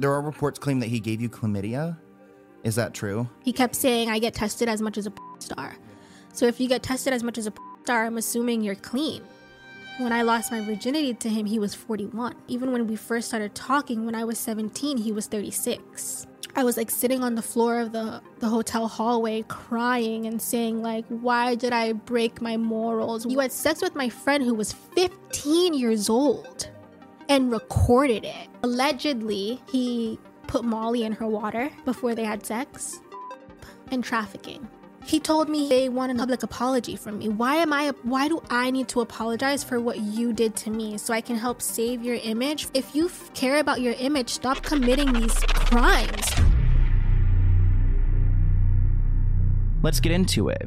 there are reports claim that he gave you chlamydia. Is that true? He kept saying, I get tested as much as a star. So if you get tested as much as a star, I'm assuming you're clean. When I lost my virginity to him, he was 41. Even when we first started talking, when I was 17, he was 36. I was like sitting on the floor of the, the hotel hallway crying and saying, like, why did I break my morals? You had sex with my friend who was 15 years old and recorded it. Allegedly, he put Molly in her water before they had sex and trafficking. He told me they want a public apology from me. Why am I why do I need to apologize for what you did to me so I can help save your image? If you f- care about your image, stop committing these crimes. Let's get into it.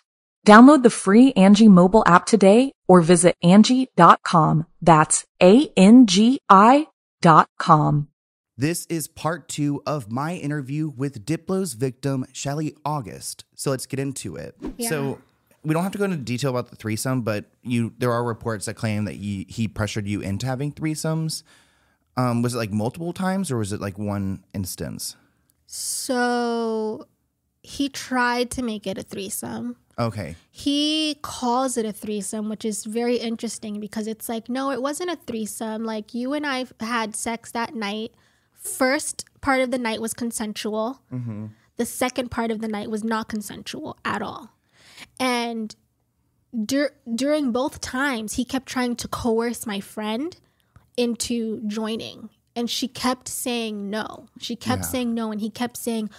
Download the free Angie mobile app today or visit Angie.com. That's A-N-G-I dot com. This is part two of my interview with Diplo's victim, Shelly August. So let's get into it. Yeah. So we don't have to go into detail about the threesome, but you there are reports that claim that you, he pressured you into having threesomes. Um, was it like multiple times or was it like one instance? So he tried to make it a threesome. Okay. He calls it a threesome, which is very interesting because it's like, no, it wasn't a threesome. Like you and I had sex that night. First part of the night was consensual. Mm-hmm. The second part of the night was not consensual at all. And dur- during both times, he kept trying to coerce my friend into joining. And she kept saying no. She kept Yeah. saying no. And he kept saying,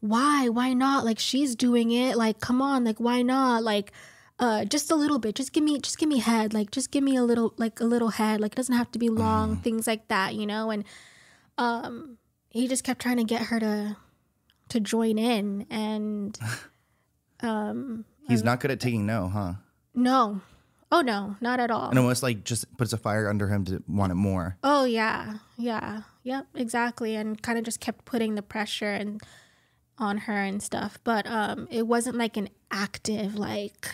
why? Why not? Like she's doing it. Like, come on, like why not? Like uh just a little bit. Just give me just give me head. Like just give me a little like a little head. Like it doesn't have to be long, things like that, you know? And um he just kept trying to get her to to join in and um He's not good at taking no, huh? no. Oh no, not at all. And almost like just puts a fire under him to want it more. Oh yeah, yeah, yep, exactly, and kind of just kept putting the pressure and on her and stuff. But um, it wasn't like an active like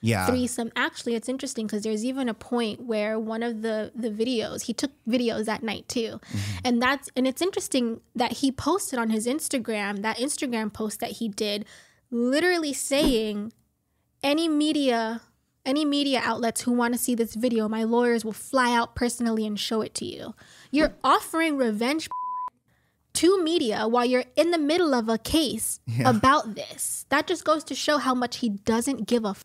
Yeah. threesome. Actually, it's interesting because there's even a point where one of the the videos he took videos that night too, and that's and it's interesting that he posted on his Instagram that Instagram post that he did, literally saying, any media. Any media outlets who want to see this video, my lawyers will fly out personally and show it to you. You're offering revenge to media while you're in the middle of a case about this. That just goes to show how much he doesn't give a f-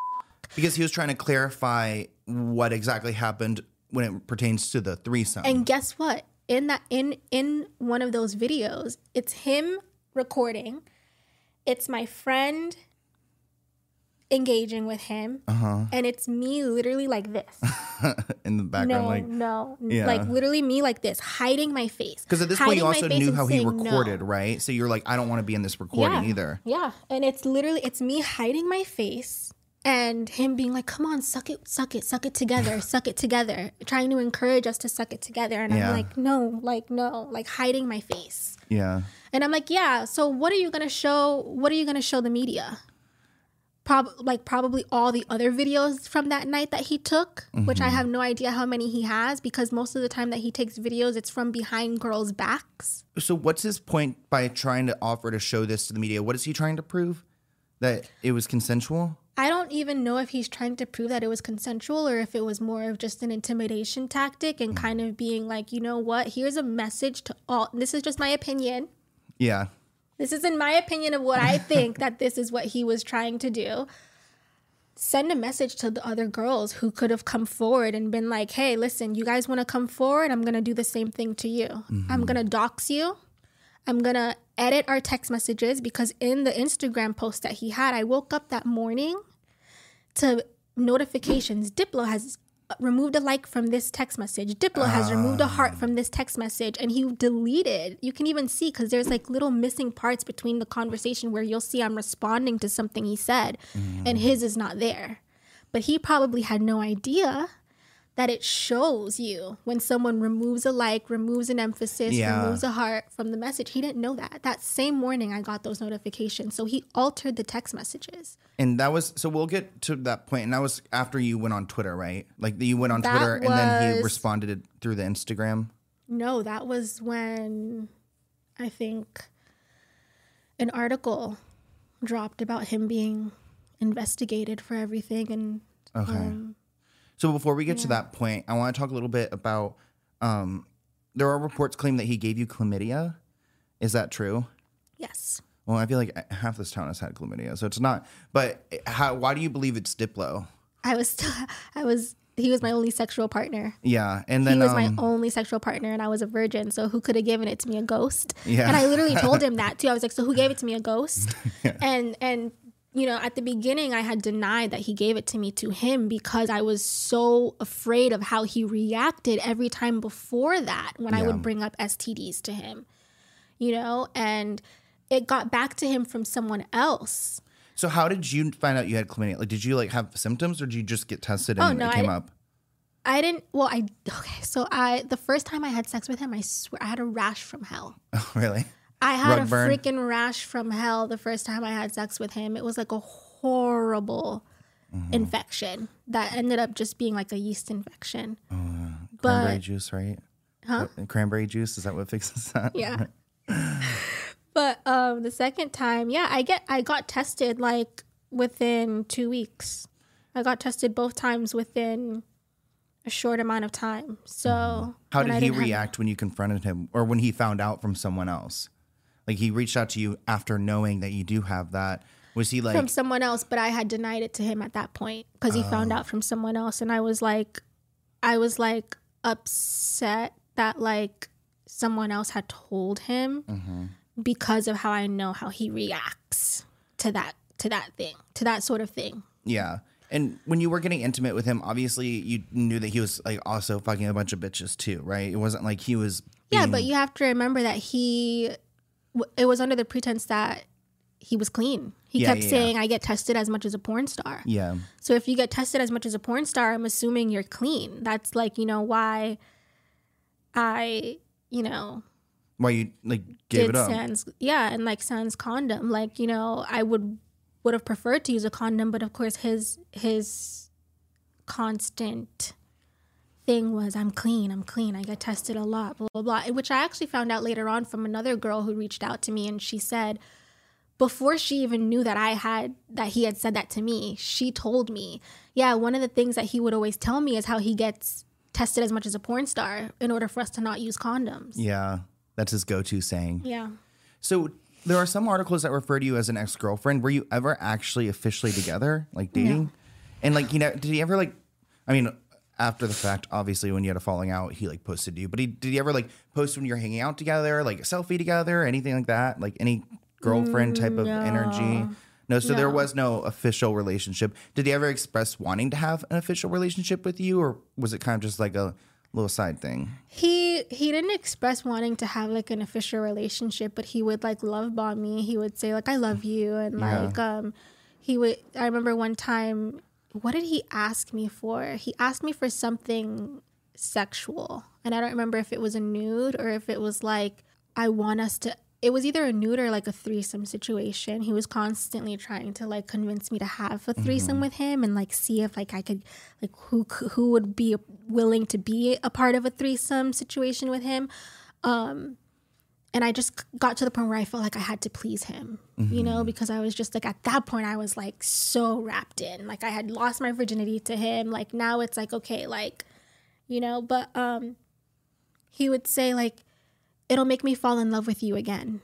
Because he was trying to clarify what exactly happened when it pertains to the threesome. And guess what? In that in in one of those videos, it's him recording. It's my friend engaging with him. Uh-huh. And it's me literally like this. in the background, no, like no. Yeah. Like literally me like this, hiding my face. because at this point you also knew how he saying no. recorded, right? So you're like, I don't want to be in this recording Yeah. either. Yeah, and it's literally it's me hiding my face and him being like, "Come on, suck it, suck it, suck it together, suck it together," trying to encourage us to suck it together, and Yeah. I'm like, "No, like no," like hiding my face. Yeah. And I'm like, yeah. So what are you gonna show? What are you gonna show the media? Prob like probably all the other videos from that night that he took, which I mm-hmm. have no idea how many he has because most of the time that he takes videos, it's from behind girls' backs. So what's his point by trying to offer to show this to the media? What is he trying to prove? That it was consensual? I don't even know if he's trying to prove that it was consensual or if it was more of just an intimidation tactic and mm-hmm. kind of being like, you know what? Here's a message to all. This is just my opinion. Yeah. This is in my opinion of what I think that this is what he was trying to do. Send a message to the other girls who could have come forward and been like, hey, listen, you guys want to come forward? I'm going to do the same thing to you. I'm mm-hmm. going to dox you. I'm going to edit our text messages because in the Instagram post that he had, I woke up that morning to notifications. Diplo has removed a like from this text message. Diplo has removed a heart from this text message, and he deleted. You can even see because there's like little missing parts between the conversation where you'll see I'm responding to something he said, and his is not there. But he probably had no idea that it shows you when someone removes a like, removes an emphasis, Yeah. removes a heart from the message. He didn't know that. That same morning, I got those notifications. So he altered the text messages. And that was so we'll get to that point. And that was after you went on Twitter, right? Like you went on That Twitter and then he was- responded through the Instagram. No, that was when I think an article dropped about him being investigated for everything and Okay. Um, so before we get to that point, I want to talk a little bit about um there are reports claim that he gave you chlamydia. Is that true? yes. Well, I feel like half this town has had chlamydia, so it's not. But how? Why do you believe it's Diplo? I was still I was he was my only sexual partner. Yeah, and then he was um, my only sexual partner and I was a virgin, so who could have given it to me a ghost? Yeah. And I literally told him that too. I was like, So who gave it to me a ghost? yeah. And and you know, at the beginning I had denied that he gave it to me to him because I was so afraid of how he reacted every time before that when I would bring up STDs to him. You know, and it got back to him from someone else. So how did you find out you had chlamydia? Like, did you like have symptoms, or did you just get tested oh, and Oh, no, it came I- up? I didn't well I okay, so I the first time I had sex with him, I swear I had a rash from hell. Oh, really? I had a burn? freaking rash from hell the first time I had sex with him. It was like a horrible Mm-hmm. infection that ended up just being like a yeast infection. Cranberry but juice, right? Huh? What- Cranberry juice is that what fixes that? yeah. but um the second time, yeah, I get I got tested like within 2 weeks. I got tested both times within a short amount of time. So Mm-hmm. How did he didn't have- react when you confronted him, or when he found out from someone else? Like he reached out to you after knowing that you do have that. Was he like? from someone else, but I had denied it to him at that point because he found Oh. out from someone else, and I was like, I was like upset that like someone else had told him Mm-hmm. because of how I know how he reacts to that to that thing to that sort of thing. yeah. And when you were getting intimate with him, obviously you knew that he was like also fucking a bunch of bitches too, right? It wasn't like he was. Yeah, but you have to remember that he, it was under the pretense that he was clean. He Yeah, kept yeah, yeah. saying, "I get tested as much as a porn star." Yeah. So if you get tested as much as a porn star, I'm assuming you're clean. That's like, you know, why I, you know, Why you like gave did it up? sans yeah, and like sans condom. Like, you know, I would would have preferred to use a condom, but of course his his constant thing was I'm clean, I'm clean, I get tested a lot, blah blah blah. Which I actually found out later on from another girl who reached out to me and she said before she even knew that I had that he had said that to me, she told me, yeah, one of the things that he would always tell me is how he gets tested as much as a porn star in order for us to not use condoms. Yeah, that's his go-to saying. Yeah. So there are some articles that refer to you as an ex-girlfriend. Were you ever actually officially together, like dating? And like, you know, did he ever like? I mean, after the fact, obviously, when you had a falling out, he like posted you. But he did he ever like post when you're hanging out together, like a selfie together, anything like that? Like any girlfriend type of energy? No. So there was no official relationship. Did he ever express wanting to have an official relationship with you, or was it kind of just like a little side thing? He he didn't express wanting to have like an official relationship, but he would like love bomb me. He would say like I love you and Yeah. like um he would i remember one time what did he ask me for? He asked me for something sexual and i don't remember if it was a nude or if it was like i want us to it was either a nude or like a threesome situation. He was constantly trying to like convince me to have a threesome with him and like see if like i could like who who would be willing to be a part of a threesome situation with him. Um and I just got to the point where I felt like I had to please him, you know, because I was just like at that point I was like so wrapped in, like I had lost my virginity to him. Like now it's like okay, like you know, but um, he would say like, "It'll make me fall in love with you again."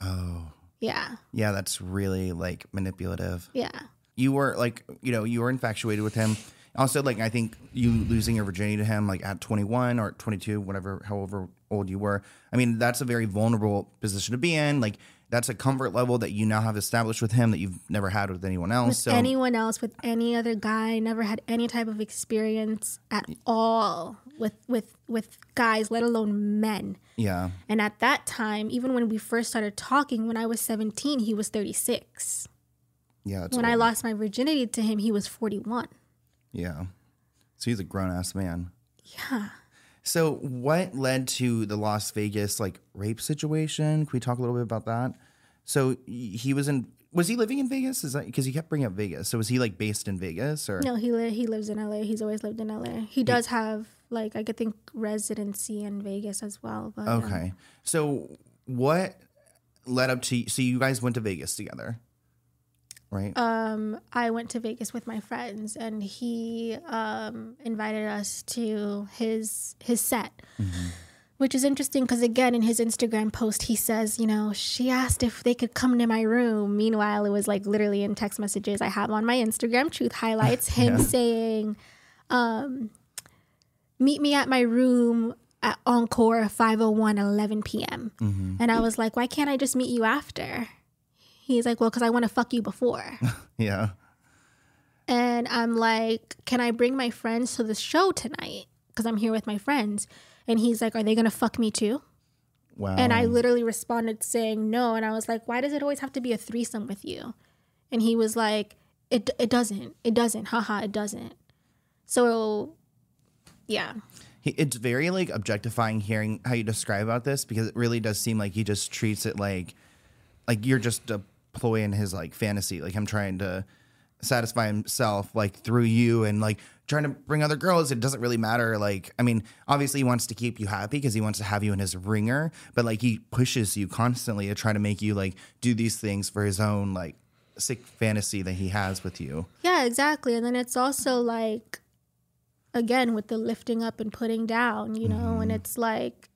Oh, Yeah, yeah, that's really like manipulative. yeah, You were like, you know, you were infatuated with him. Also, like, I think you losing your virginity to him, like at 21 or 22, whatever, however old you were. I mean, that's a very vulnerable position to be in. Like, that's a comfort level that you now have established with him that you've never had with anyone else. with so, anyone else, with any other guy, never had any type of experience at all with with with guys, let alone men. yeah, And at that time, even when we first started talking, when I was 17, he was 36. yeah. It's when I lost my virginity to him, he was 41. Yeah. So he's a grown ass man. Yeah. So what led to the Las Vegas like rape situation? Can we talk a little bit about that? So he was in. Was he living in Vegas? Is that because he kept bringing up Vegas? So was he like based in Vegas or? No, he li- he lives in LA. He's always lived in LA. He does have like I could think residency in Vegas as well. But um, Okay. So what led up to? So you guys went to Vegas together, right? um, I went to Vegas with my friends, and he um, invited us to his his set, which is interesting because again, in his Instagram post, he says, you know, she asked if they could come to my room. Meanwhile, it was like literally in text messages I have on my Instagram truth highlights him saying, um, "Meet me at my room." At Encore 501 at 11 p.m. And I was like, why can't I just meet you after? He's like, well, because I want to fuck you before. yeah. And I'm like, can I bring my friends to the show tonight? Because I'm here with my friends. And he's like, are they going to fuck me too? Wow. And I literally responded saying no. And I was like, why does it always have to be a threesome with you? And he was like, it, it doesn't. It doesn't. Haha, it doesn't. So, yeah. It's very like objectifying hearing how you describe about this because it really does seem like he just treats it like like you're just a ploy in his like fantasy. Like i'm trying to satisfy himself like through you and like trying to bring other girls. It doesn't really matter. Like i mean obviously he wants to keep you happy because he wants to have you in his ringer but like he pushes you constantly to try to make you like do these things for his own like sick fantasy that he has with you. Yeah, exactly. And then it's also like, again, with the lifting up and putting down, you know, and mm-hmm. it's like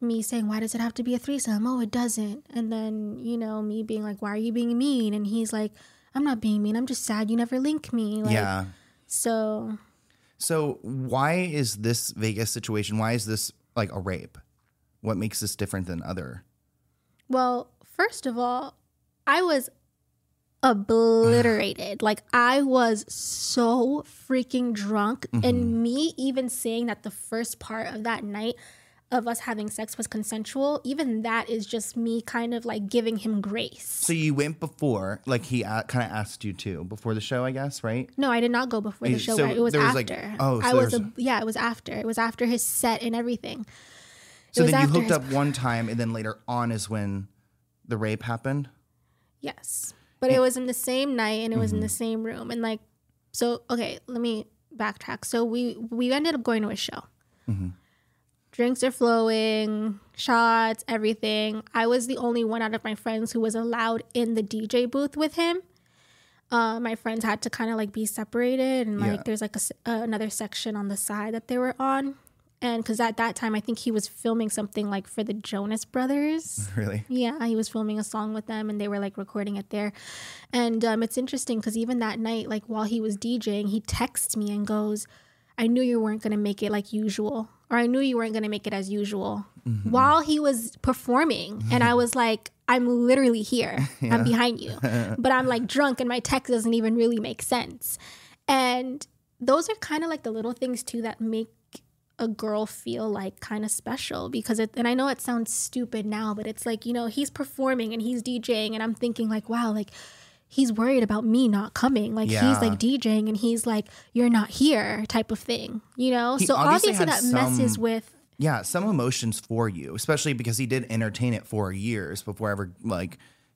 me saying, why does it have to be a threesome? Oh, it doesn't. And then, you know, me being like, why are you being mean? And he's like, I'm not being mean. I'm just sad you never link me. Like, yeah So, So why is this Vegas situation? Why is this like a rape? What makes this different than other? well, first of all, I was obliterated. like I was so freaking drunk and mm-hmm. me even saying that the first part of that night of us having sex was consensual, even that is just me kind of like giving him grace. So you went before, like he a- kind of asked you to before the show, I guess, right? No, I did not go before the show. so right? It was there was, after. like- oh, so I was, was a, yeah, it was after. It was after his set and everything. It So then you after hooked his- up one time, and then later on is when the rape happened. Yes. But it was in the same night and it was in Mm-hmm. the same room. And like so okay, let me backtrack. So we we ended up going to a show. Mm-hmm. Drinks are flowing, shots, everything. I was the only one out of my friends who was allowed in the DJ booth with him. Uh, my friends had to kind of like be separated, and like Yeah. there's like a, uh, another section on the side that they were on, and because at that time I think he was filming something like for the Jonas Brothers. Really? Yeah, he was filming a song with them and they were like recording it there. And um, it's interesting because even that night, like while he was DJing, he texts me and goes, I knew you weren't going to make it like usual, or I knew you weren't going to make it as usual mm-hmm. while he was performing. Mm-hmm. And I was like, I'm literally here, I'm behind you. but I'm like drunk and my text doesn't even really make sense. And those are kind of like the little things too that make a girl feel like kind of special because it and I know it sounds stupid now but it's like you know he's performing and he's DJing and I'm thinking like wow like he's worried about me not coming. Like Yeah. he's like DJing and he's like, You're not here type of thing. You know? He so obviously obviously that messes with yeah, some emotions for you, especially because he did entertain it for years before ever like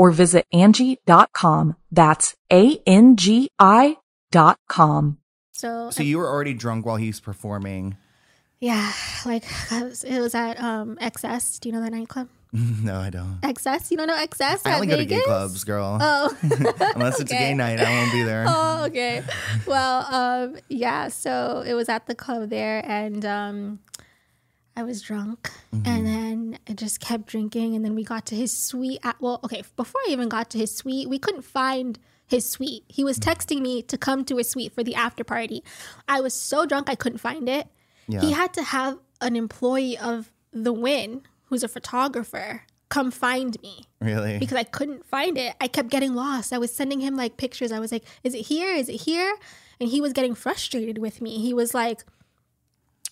or visit Angie.com. That's A-N-G-I dot com. So, so you were already drunk while he's performing. yeah, like it was at um XS. Do you know that nightclub? no, I don't. XS? You don't know XS? I at only go to gay clubs, girl. Oh. Unless it's a gay night, I won't be there. oh, okay. Well, um, yeah, so it was at the club there and um I was drunk and mm-hmm. then I just kept drinking and then we got to his suite at, well, okay, before I even got to his suite, we couldn't find his suite. He was mm. texting me to come to his suite for the after party. I was so drunk I couldn't find it. Yeah. He had to have an employee of the Wynn, who's a photographer, come find me Really? because I couldn't find it. I kept getting lost. I was sending him like pictures. I was like, "Is it here? Is it here?" And he was getting frustrated with me. He was like,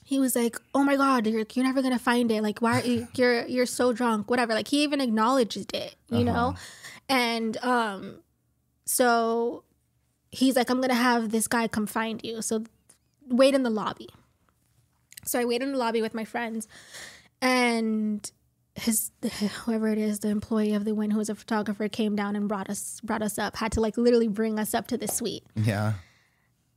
he was like, "Oh my god, you're, you're never gonna find it. Like, why are you, you're you're so drunk? Whatever." Like he even acknowledged it, you know. And um, so he's like, "I'm gonna have this guy come find you. So wait in the lobby." So I waited in the lobby with my friends, and his whoever it is, the employee of the Wynn who was a photographer, came down and brought us brought us up. Had to like literally bring us up to the suite. yeah.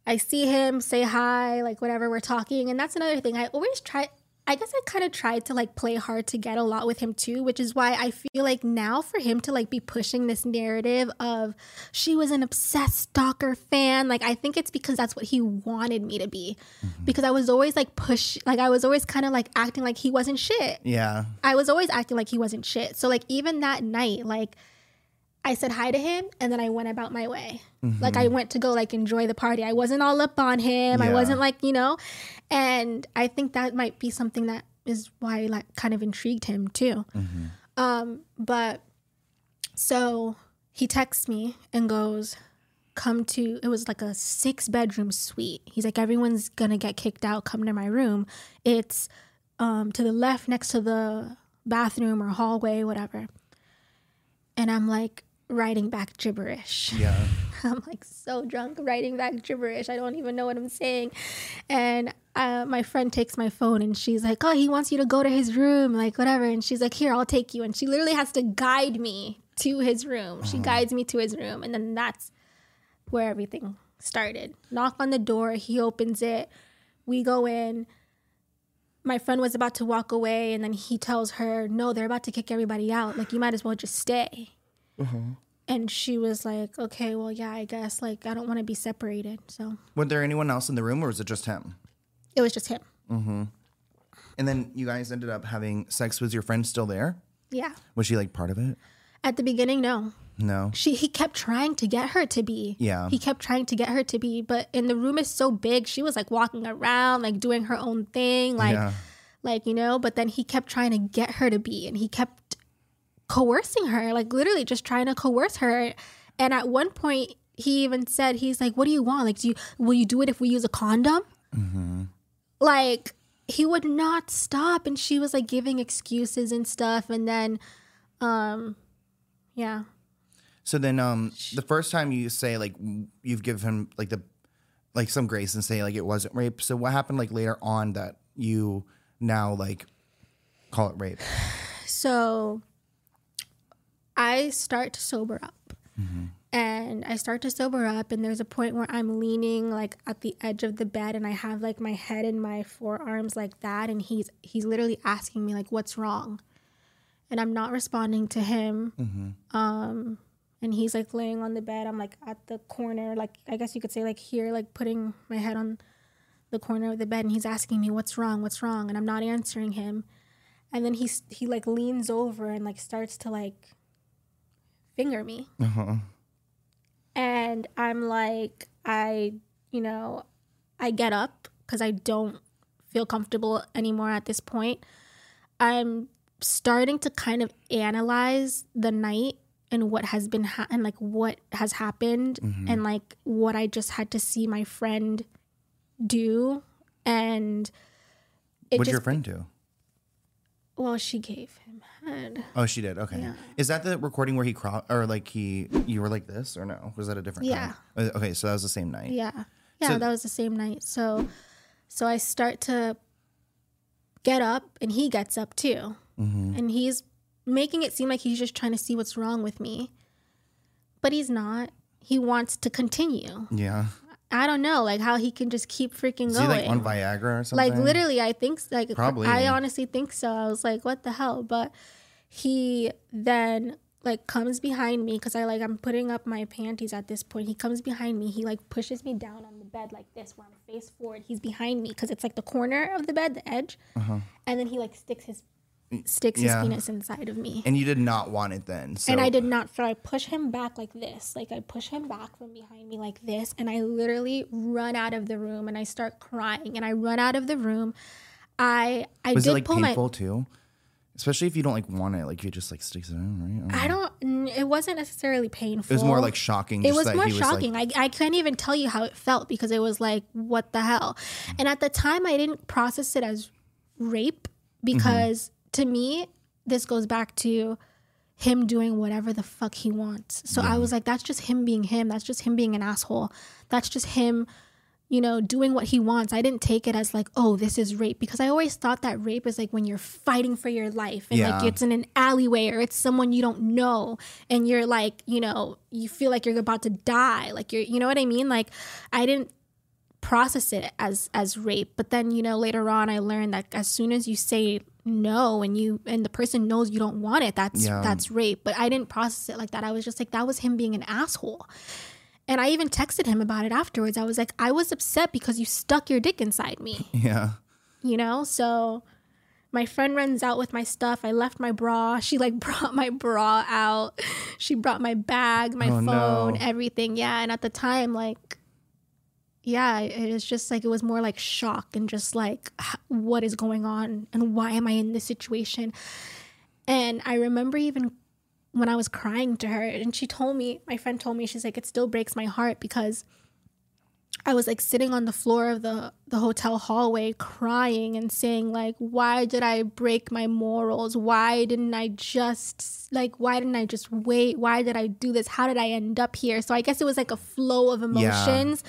I see him, say hi, like whatever, we're talking. And that's another thing. I always try, I guess I kind of tried to like play hard to get a lot with him too, which is why I feel like now for him to like be pushing this narrative of she was an obsessed stalker fan, like I think it's because that's what he wanted me to be. Mm-hmm. Because I was always like push, like I was always kind of like acting like he wasn't shit. Yeah. I was always acting like he wasn't shit. So like even that night, like I said hi to him and then I went about my way. Like I went to go like enjoy the party. I wasn't all up on him. I wasn't like, you know. And I think that might be something that is why like kind of intrigued him too. Um but so he texts me and goes come to it was like a six bedroom suite. He's like everyone's going to get kicked out come to my room. It's um to the left next to the bathroom or hallway whatever. And I'm like writing back gibberish. Yeah. I'm like so drunk writing back gibberish. I don't even know what I'm saying. And uh, my friend takes my phone and she's like, Oh, he wants you to go to his room, like whatever. And she's like, Here, I'll take you. And she literally has to guide me to his room. She guides me to his room. And then that's where everything started. Knock on the door, he opens it. We go in. My friend was about to walk away, and then he tells her, No, they're about to kick everybody out. Like, you might as well just stay. And she was like, okay, well, yeah, I guess like I don't want to be separated. So Was there anyone else in the room, or was it just him? it was just him. Mm-hmm. And then you guys ended up having sex. Was your friend still there? Yeah. Was she like part of it? At the beginning, no. No. She he kept trying to get her to be. Yeah. He kept trying to get her to be, but and the room is so big, she was like walking around, like doing her own thing, like Yeah. like, you know, but then he kept trying to get her to be and he kept coercing her, like literally just trying to coerce her. And at one point he even said, he's like, What do you want? Like, do you will you do it if we use a condom? Like he would not stop and she was like giving excuses and stuff and then um yeah. So then, um, the first time you say like you've given him like the like some grace and say like it wasn't rape. So what happened like later on that you now like call it rape? So I start to sober up. And I start to sober up, and there's a point where I'm leaning like at the edge of the bed, and I have like my head in my forearms like that, and he's he's literally asking me like, "What's wrong?" And I'm not responding to him. Um, and he's like laying on the bed. I'm like at the corner, like I guess you could say like here, like putting my head on the corner of the bed, and he's asking me, "What's wrong? What's wrong?" And I'm not answering him and then he's he like leans over and like starts to like finger me. Uh-huh. And i'm like i you know i get up because i don't feel comfortable anymore at this point. I'm starting to kind of analyze the night and what has been ha- and like what has happened mm-hmm. and like what i just had to see my friend do. And What'd just your friend do? Well, she gave him head. Oh, she did. Okay. Is that the recording where he cro- or like he you were like this or no? Was that a different? Yeah. time? Uh, Okay, so that was the same night. Yeah. Yeah, So- that was the same night. So so I start to get up and he gets up too. And he's making it seem like he's just trying to see what's wrong with me. But he's not. He wants to continue. Yeah. I don't know, like how he can just keep freaking Is he going. like on Viagra or something? Like literally, I think like Probably. I honestly think so. I was like, what the hell? But he then like comes behind me because I like I'm putting up my panties at this point. He comes behind me. He like pushes me down on the bed like this, where I'm face forward. He's behind me because it's like the corner of the bed, the edge, uh-huh. and then he like sticks his sticks. Yeah. his penis inside of me. And you did not want it then. So And I did not. So I push him back like this. Like I push him back from behind me like this. And I literally run out of the room and I start crying. And I run out of the room. I I Was did it like pull painful my. too? Especially if you don't like want it, like you just like sticks it in, right? I don't. n- It wasn't necessarily painful. It was more like shocking. It was more he was, like- shocking. I, I can't even tell you how it felt because it was like, what the hell? And at the time, I didn't process it as rape mm-hmm. because to me, this goes back to him doing whatever the fuck he wants. So I was like, that's just him being him. That's just him being an asshole. That's just him, you know, doing what he wants. I didn't take it as like, oh, this is rape because I always thought that rape is like when you're fighting for your life and like it's in an alleyway or it's someone you don't know and you're like, you know, you feel like you're about to die. Like you're, you know what I mean? Like I didn't process it as as rape but then you know later on i learned that as soon as you say no and you and the person knows you don't want it that's Yeah. that's rape. But i didn't process it like that. I was just like that was him being an asshole. And i even texted him about it afterwards. I was like i was upset because you stuck your dick inside me. Yeah. you know? So my friend runs out with my stuff. I left my bra. She like brought my bra out. She brought my bag my Oh, no. phone everything. Yeah and at the time like yeah it was just like it was more like shock and just like what is going on and why am i in this situation and i remember even when i was crying to her and she told me my friend told me she's like it still breaks my heart because I was like sitting on the floor of the the hotel hallway crying and saying like why did I break my morals? Why didn't I just like why didn't I just wait? Why did I do this? How did I end up here? So I guess it was like a flow of emotions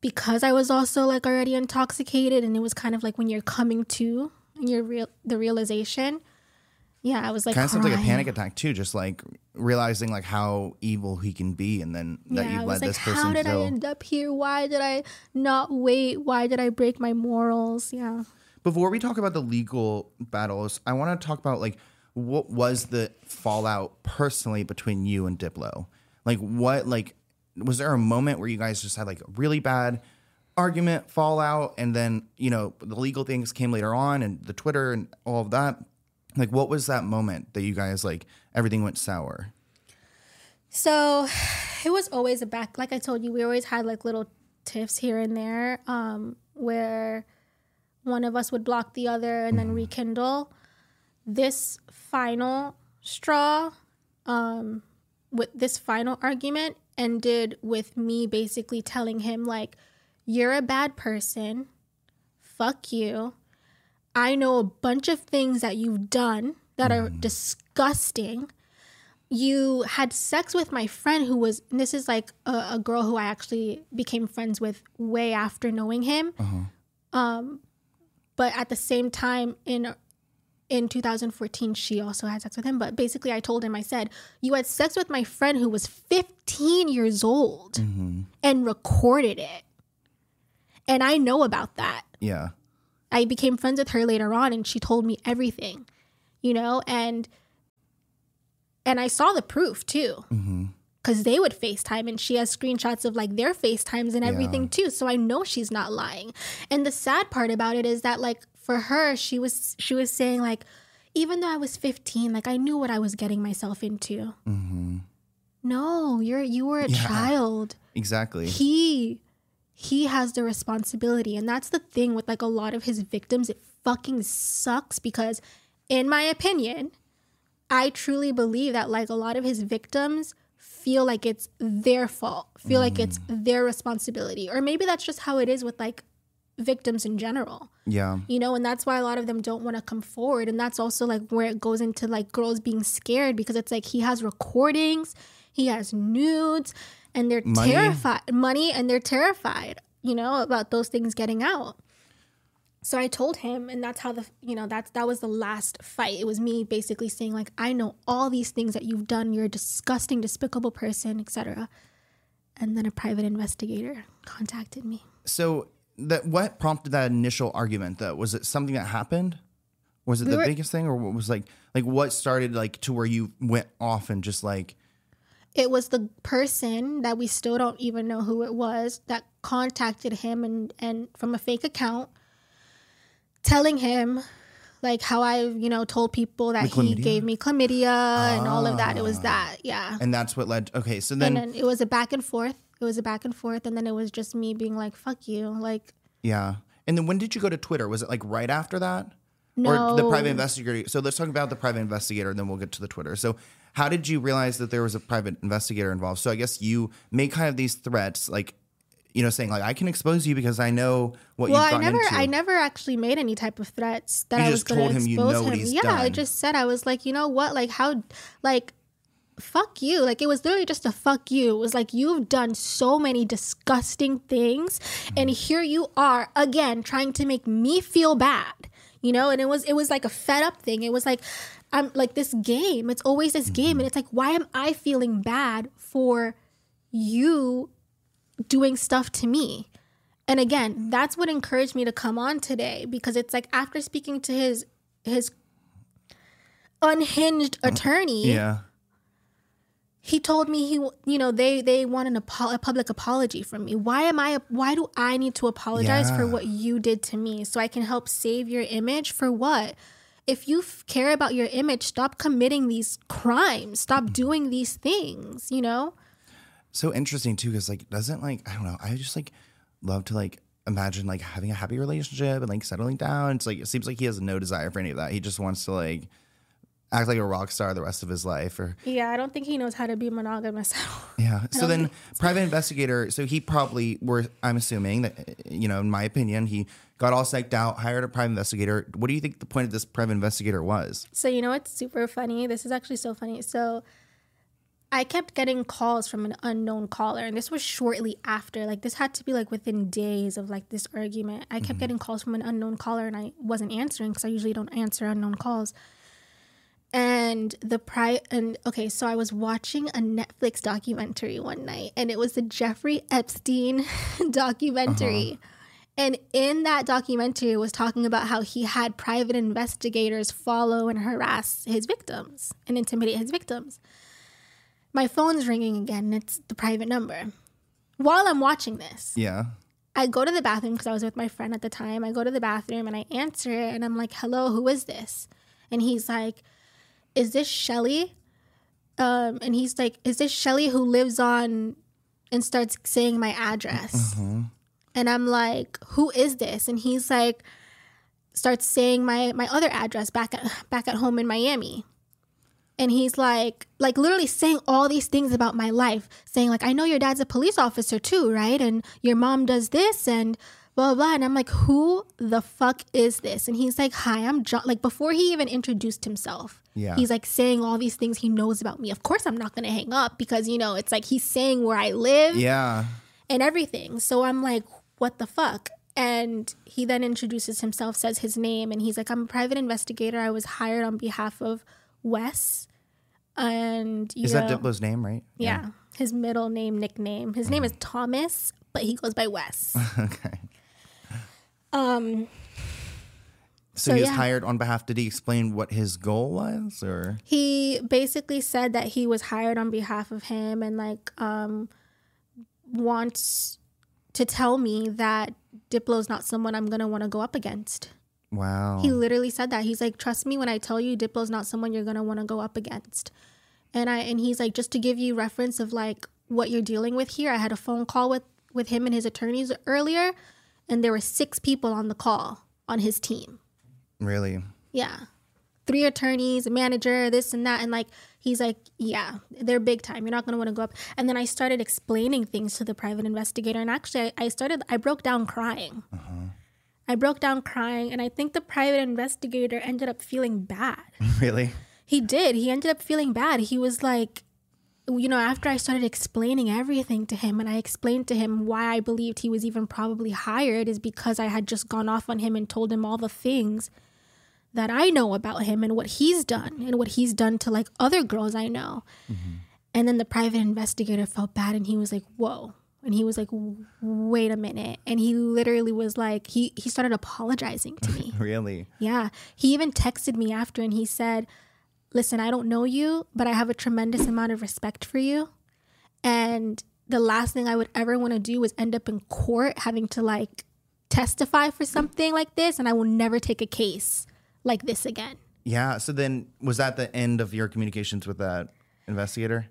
because I was also like already intoxicated and it was kind of like when you're coming to and you're real the realization. Yeah, I was like kind of sounds like a panic attack too. Just like realizing like how evil he can be, and then that yeah, you was like, this person how did. I end up here? Why did I not wait? Why did I break my morals? Yeah. Before we talk about the legal battles, I want to talk about like what was the fallout personally between you and Diplo. Like what like was there a moment where you guys just had like a really bad argument, fallout, and then, you know, the legal things came later on and the Twitter and all of that? Like what was that moment that you guys like everything went sour? So it was always a back like I told you, we always had like little tiffs here and there, um, where one of us would block the other and then rekindle. This final straw, um, with this final argument ended with me basically telling him like, You're a bad person. Fuck you. I know a bunch of things that you've done that are disgusting you had sex with my friend who was and this is like a, a girl who i actually became friends with way after knowing him um but at the same time in in 2014 she also had sex with him but basically i told him i said you had sex with my friend who was 15 years old mm-hmm. and recorded it and i know about that Yeah. I became friends with her later on and she told me everything, you know, and and I saw the proof too. Mm-hmm. Cuz they would FaceTime and she has screenshots of like their FaceTimes and everything too. So I know she's not lying. And the sad part about it is that like for her she was she was saying like even though I was 15, like I knew what I was getting myself into. Mm-hmm. No, you're you were a child. Exactly. he he has the responsibility. And that's the thing with like a lot of his victims. It fucking sucks because in my opinion i truly believe that like a lot of his victims feel like it's their fault feel like it's mm. their responsibility. Or maybe that's just how it is with like victims in general. Yeah. you know and that's why a lot of them don't want to come forward and that's also like where it goes into like girls being scared because it's like he has recordings he has nudes and they're Money. terrified money and they're terrified you know about those things getting out. So i told him and that's how the you know that's that was the last fight. It was me basically saying like i know all these things that you've done. You're a disgusting despicable person etc and then a private investigator contacted me. So that what prompted that initial argument though? Was it something that happened? Was it We the were- biggest thing or what was like like what started like to where you went off and just like it was the person that we still don't even know who it was that contacted him and and from a fake account telling him like how I, you know, told people that he gave me chlamydia and all of that. It was ah. that, yeah. and that's what led okay, so then, then it was a back and forth. It was a back and forth, and then it was just me being like, "Fuck you!" Like, yeah. And then when did you go to Twitter? Was it like right after that? no, Or the private investigator. So let's talk about the private investigator and then we'll get to the Twitter. So how did you realize that there was a private investigator involved? So I guess you make kind of these threats like you know, saying like I can expose you because I know what well, you've I never, into. I never actually made any type of threats that You I was just going told to him expose you know him. what he's yeah, I just said I was like, you know what, like how, like, fuck you. Like it was literally just a fuck you. It was like you've done so many disgusting things, and mm. here you are again trying to make me feel bad. You know, and it was it was like a fed up thing. It was like I'm like this game. It's always this game, mm-hmm. and it's like why am I feeling bad for you doing stuff to me? And again, that's what encouraged me to come on today because it's like after speaking to his his unhinged attorney, yeah. He told me he you know they they want an apo- a public apology from me. Why am I why do I need to apologize for what you did to me so I can help save your image for what? If you f- care about your image, stop committing these crimes. Stop mm. doing these things, you know? so interesting too because like doesn't like i don't know i just like love to like imagine like having a happy relationship and like settling down it's like it seems like he has no desire for any of that he just wants to like act like a rock star the rest of his life or Yeah, I don't think he knows how to be monogamous yeah so then private investigator so he probably were i'm assuming that you know in my opinion he got all psyched out hired a private investigator what do you think the point of this private investigator was So you know what's super funny? This is actually so funny. So I kept getting calls from an unknown caller, and this was shortly after. Like this had to be like within days of like this argument. I kept mm-hmm. getting calls from an unknown caller, and I wasn't answering because I usually don't answer unknown calls. And the pri and okay, so I was watching a Netflix documentary one night, and it was the Jeffrey Epstein documentary. Uh-huh. And in that documentary, it was talking about how he had private investigators follow and harass his victims and intimidate his victims. my phone's ringing again. And it's the private number. While I'm watching this, Yeah. I go to the bathroom because I was with my friend at the time. I go to the bathroom and I answer it and I'm like, hello, who is this? And he's like, is this Shelly? Um, and he's like, is this Shelly who lives on and starts saying my address? And I'm like, who is this? And he's like, starts saying my my other address back at back at home in Miami. And he's like, like literally saying all these things about my life, saying like, I know your dad's a police officer too, right? And your mom does this and blah blah. blah. And I'm like, who the fuck is this? And he's like, hi, I'm John. Like before he even introduced himself, Yeah. he's like saying all these things he knows about me. Of course, I'm not gonna hang up because you know it's like he's saying where I live Yeah. and everything. So I'm like, what the fuck? And he then introduces himself, says his name, and he's like, I'm a private investigator. I was hired on behalf of Wes. And you Is know, that Diplo's name, right? yeah, his middle name, nickname. His name hmm. is Thomas, but he goes by Wes. okay. Um, So, So, he was yeah. hired on behalf. Did he explain what his goal was, or he basically said that he was hired on behalf of him and like um wants to tell me that Diplo's not someone I'm gonna want to go up against. wow? He literally said that. He's like, "Trust me when I tell you Diplo's not someone you're going to want to go up against." And I and he's like, "Just to give you reference of like what you're dealing with here, I had a phone call with with him and his attorneys earlier, and there were six people on the call on his team. really? Yeah. Three attorneys, a manager, this and that. And like, he's like, yeah, they're big time. You're not going to want to go up. And then I started explaining things to the private investigator. And actually, I, I started, I broke down crying. Uh-huh. I broke down crying. And I think the private investigator ended up feeling bad. Really? He did. He ended up feeling bad. He was like, you know, after I started explaining everything to him and I explained to him why I believed he was even probably hired is because I had just gone off on him and told him all the things that I know about him and what he's done and what he's done to like other girls I know. Mm-hmm. And then the private investigator felt bad and he was like, whoa. And he was like, wait a minute. And he literally was like, he, he started apologizing to me. Really? Yeah. He even texted me after and he said, Listen, I don't know you, but I have a tremendous amount of respect for you. And the last thing I would ever want to do is end up in court having to like testify for something like this. And I will never take a case like this again. Yeah. So then, was that the end of your communications with that investigator?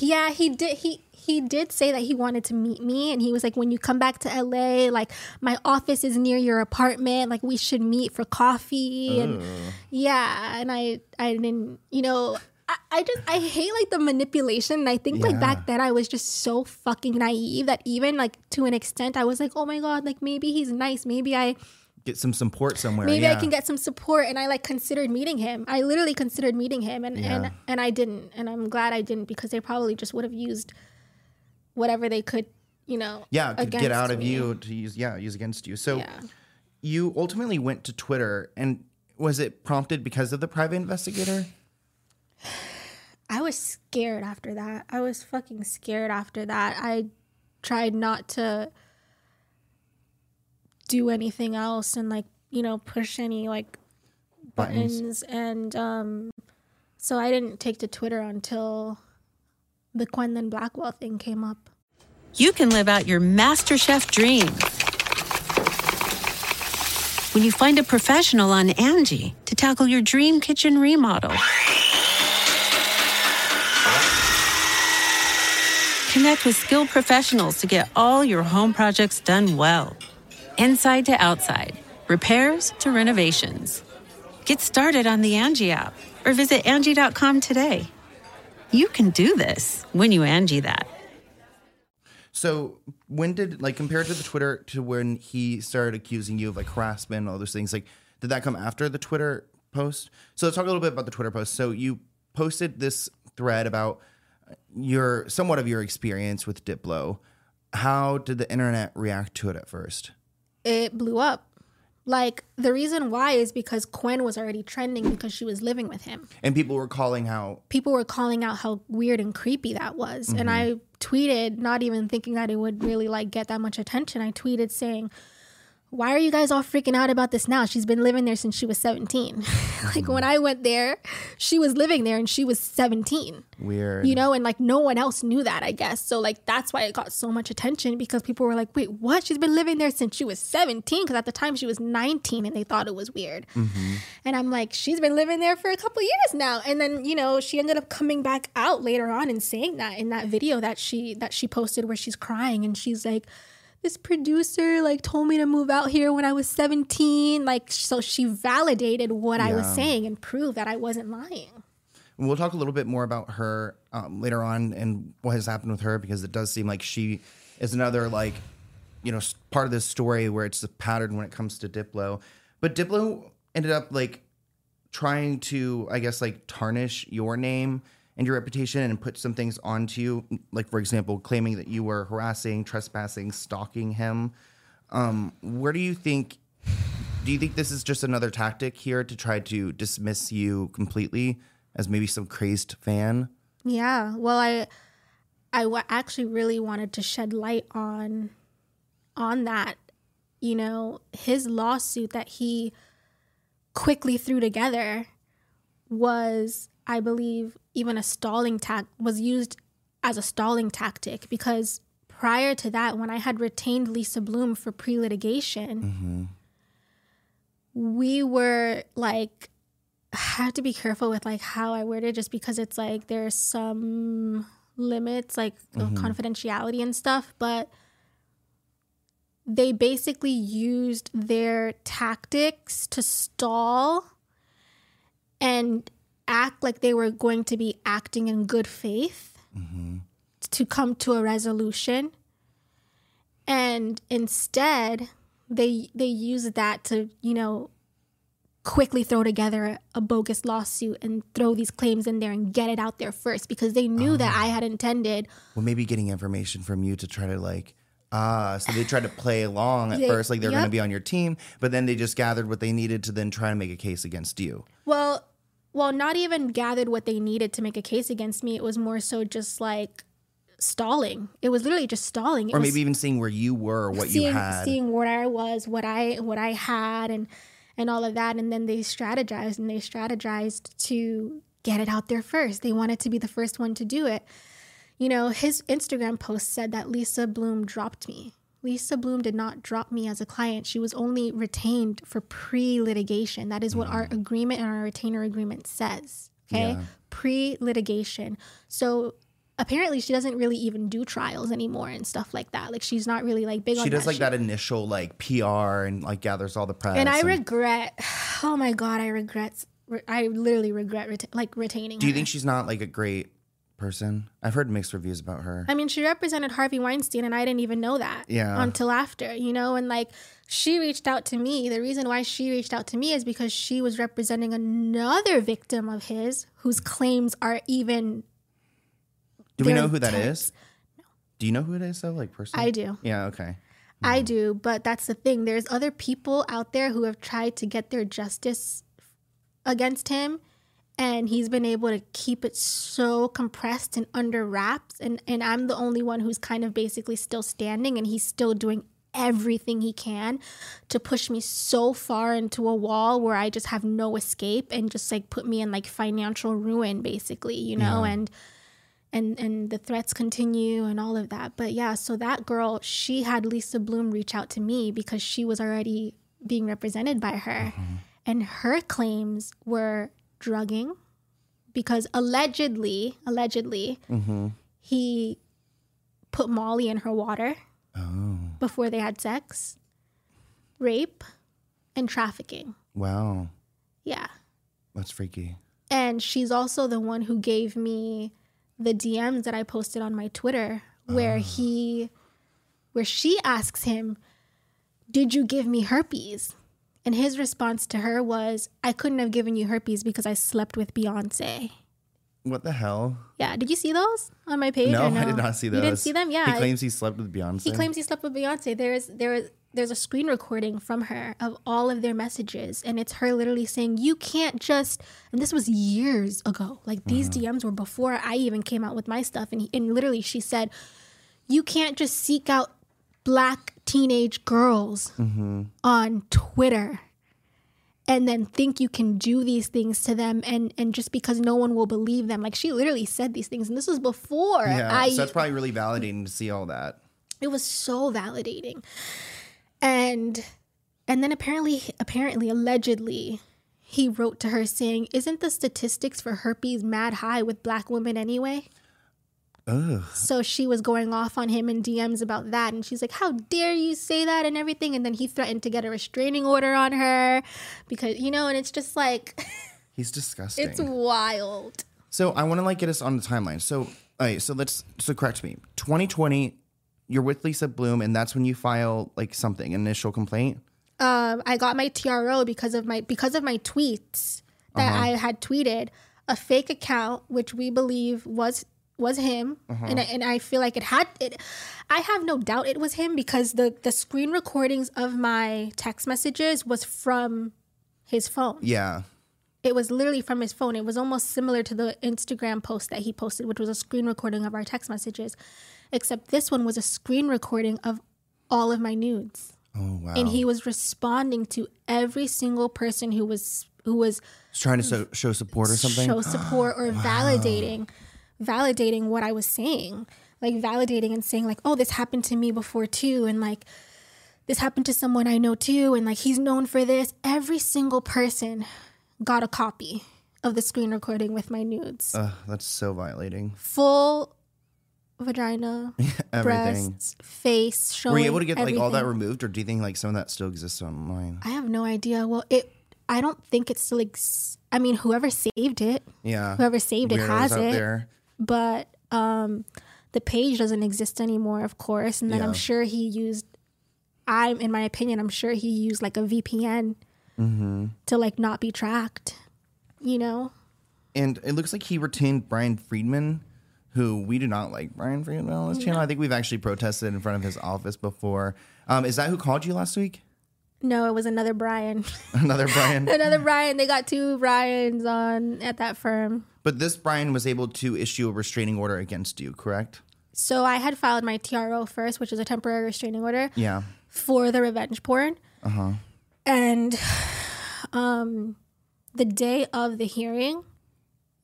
Yeah, he did. He he did say that he wanted to meet me, and he was like, "When you come back to LA, like my office is near your apartment. Like we should meet for coffee." And oh. yeah, and I I didn't, you know. I, I just I hate like the manipulation. And I think like back then I was just so fucking naive that even like to an extent I was like, oh my god, like maybe he's nice. Maybe I Get some support somewhere. maybe yeah. I can get some support. And I like considered meeting him. I literally considered meeting him, and Yeah. and and I didn't. And I'm glad I didn't because they probably just would have used whatever they could, you know. yeah, could get out of me. you to use yeah use against you. So Yeah. you ultimately went to Twitter, and was it prompted because of the private investigator? I was scared after that. I was fucking scared after that. I tried not to do anything else and like, you know, push any like Buttons. buttons and um so I didn't take to Twitter until the Quentin Blackwell thing came up. you can live out your MasterChef dream when you find a professional on Angie to tackle your dream kitchen remodel. Connect with skilled professionals to get all your home projects done well. Inside to outside, repairs to renovations. Get started on the Angie app or visit Angie.com today. You can do this when you Angie that. So when did like compared to the Twitter to when he started accusing you of like harassment and all those things, like did that come after the Twitter post? So let's talk a little bit about the Twitter post. So you posted this thread about uh, your somewhat of your experience with Diplo. How did the internet react to it at first? It blew up. Like the reason why is because Quen was already trending because she was living with him. And people were calling out people were calling out how weird and creepy that was. And mm-hmm. I tweeted, not even thinking that it would really like get that much attention. I tweeted saying, why are you guys all freaking out about this now? She's been living there since she was 17. like when I went there, she was living there and she was 17. Weird. You know, and like no one else knew that, I guess. So like that's why it got so much attention because people were like, "Wait, what? She's been living there since she was 17?" Because at the time she was 19 and they thought it was weird. Mm-hmm. And I'm like, "She's been living there for a couple years now." And then, you know, she ended up coming back out later on and saying that in that video that she that she posted where she's crying and she's like this producer like told me to move out here when I was 17 like so she validated what I was saying and proved that I wasn't lying. We'll talk a little bit more about her um, later on and what has happened with her because it does seem like she is another like you know part of this story where it's a pattern when it comes to Diplo. But Diplo ended up like trying to I guess like tarnish your name and your reputation and put some things onto you like for example claiming that you were harassing, trespassing, stalking him. Um where do you think do you think this is just another tactic here to try to dismiss you completely as maybe some crazed fan? Yeah. Well, I I actually really wanted to shed light on on that. You know, his lawsuit that he quickly threw together was, I believe, even a stalling tac was used as a stalling tactic because prior to that, when I had retained Lisa Bloom for pre-litigation, mm-hmm. we were like I have to be careful with like how I word it just because it's like there's some limits like of mm-hmm. confidentiality and stuff, but they basically used their tactics to stall and act like they were going to be acting in good faith to come to a resolution. And instead, they they used that to, you know, quickly throw together a, a bogus lawsuit and throw these claims in there and get it out there first because they knew that I had intended Well, maybe getting information from you to try to like ah, so they tried to play along at They- first, like they're going to be on your team, but then they just gathered what they needed to then try and make a case against you. Well, well, not even gathered what they needed to make a case against me. It was more so just like stalling. It was literally just stalling. It Or maybe even seeing where you were, or what seeing, you had. seeing where I was, what I what I had, and and all of that. And then they strategized and they strategized to get it out there first. They wanted to be the first one to do it. You know, his Instagram post said that Lisa Bloom dropped me. Lisa Bloom did not drop me as a client. She was only retained for pre litigation. That is what our mm. agreement and our retainer agreement says. Okay. Yeah. Pre litigation. So apparently she doesn't really even do trials anymore and stuff like that. Like she's not really like big on she does that like shit. that initial like PR and like gathers all the press. And I regret, oh my God, I regret, I literally regret reta- like retaining Do you her. think she's not like a great person? I've heard mixed reviews about her. I mean, she represented Harvey Weinstein, and I didn't even know that Yeah. until after, you know. And like, she reached out to me. The reason why she reached out to me is because she was representing another victim of his whose claims are even. Do we know who that is? Do you know who it is though? Like personally? I do. Yeah. Okay. I mm. do, but that's the thing. There's other people out there who have tried to get their justice against him, and he's been able to keep it so compressed and under wraps. And and I'm the only one who's kind of basically still standing, and he's still doing everything he can to push me so far into a wall where I just have no escape and just like put me in like financial ruin, basically, you know, and and and the threats continue and all of that. But yeah, so that girl, she had Lisa Bloom reach out to me because she was already being represented by her. Mm-hmm. And her claims were drugging because allegedly, allegedly, mm-hmm. he put Molly in her water oh. before they had sex, rape, and trafficking. Wow. Yeah. That's freaky. And she's also the one who gave me the DMs that I posted on my Twitter where ah. he where she asks him, "Did you give me herpes?" And his response to her was, "I couldn't have given you herpes because I slept with Beyonce." What the hell? Yeah, did you see those on my page? No, or I did not see those. You didn't see them? Yeah. He claims he slept with Beyonce. He claims he slept with Beyonce. There's there there's a screen recording from her of all of their messages, and it's her literally saying, "You can't just." And this was years ago. Like these mm-hmm. DMs were before I even came out with my stuff, and he, and literally she said, "You can't just seek out black teenage girls mm-hmm. on Twitter and then think you can do these things to them and and just because no one will believe them. Like she literally said these things and this was before Yeah, I so that's probably really validating to see all that. it was so validating. And and then apparently apparently allegedly he wrote to her saying isn't the statistics for herpes mad high with black women anyway Ugh. so she was going off on him in DMs about that. And she's like, How dare you say that and everything? And then he threatened to get a restraining order on her because, you know, and it's just like, He's disgusting. it's wild. So I want to like get us on the timeline. So, all right, so let's so correct me. 2020, you're with Lisa Bloom, and that's when you file like something, an initial complaint. Um, I got my TRO because of my because of my tweets that I had tweeted a fake account, which we believe was was him, and uh-huh. I, and I feel like it had it. I have no doubt it was him because the the screen recordings of my text messages was from his phone. Yeah. it was literally from his phone. It was almost similar to the Instagram post that he posted, which was a screen recording of our text messages, except this one was a screen recording of all of my nudes. Oh wow. And he was responding to every single person who was who was trying to so, show support or something. show support or validating validating what I was saying. Like validating and saying like, "Oh, this happened to me before too." And like this happened to someone I know too and like he's known for this. Every single person got a copy of the screen recording with my nudes. Ugh, that's so violating. Full vagina, Everything. breasts, face, showing Were you able to get like all that removed, or do you think like some of that still exists online? I have no idea. Well, it I don't think it still ex- I mean, whoever saved it, Yeah. whoever saved it Weirdos has out it. there. But um the page doesn't exist anymore of course and then Yeah. i'm sure he used i'm in my opinion i'm sure he used like a vpn Mm-hmm. to like not be tracked you know And it looks like he retained Bryan Freedman, who we do not like Bryan Freedman on this channel. I think we've actually protested in front of his office before. Um, is that who called you last week? No it was another brian Another Brian. another brian they got two brians on at that firm but this Brian was able to issue a restraining order against you, correct? so i had filed my tro first which is a temporary restraining order Yeah. for the revenge porn. Uh-huh. And um, the day of the hearing,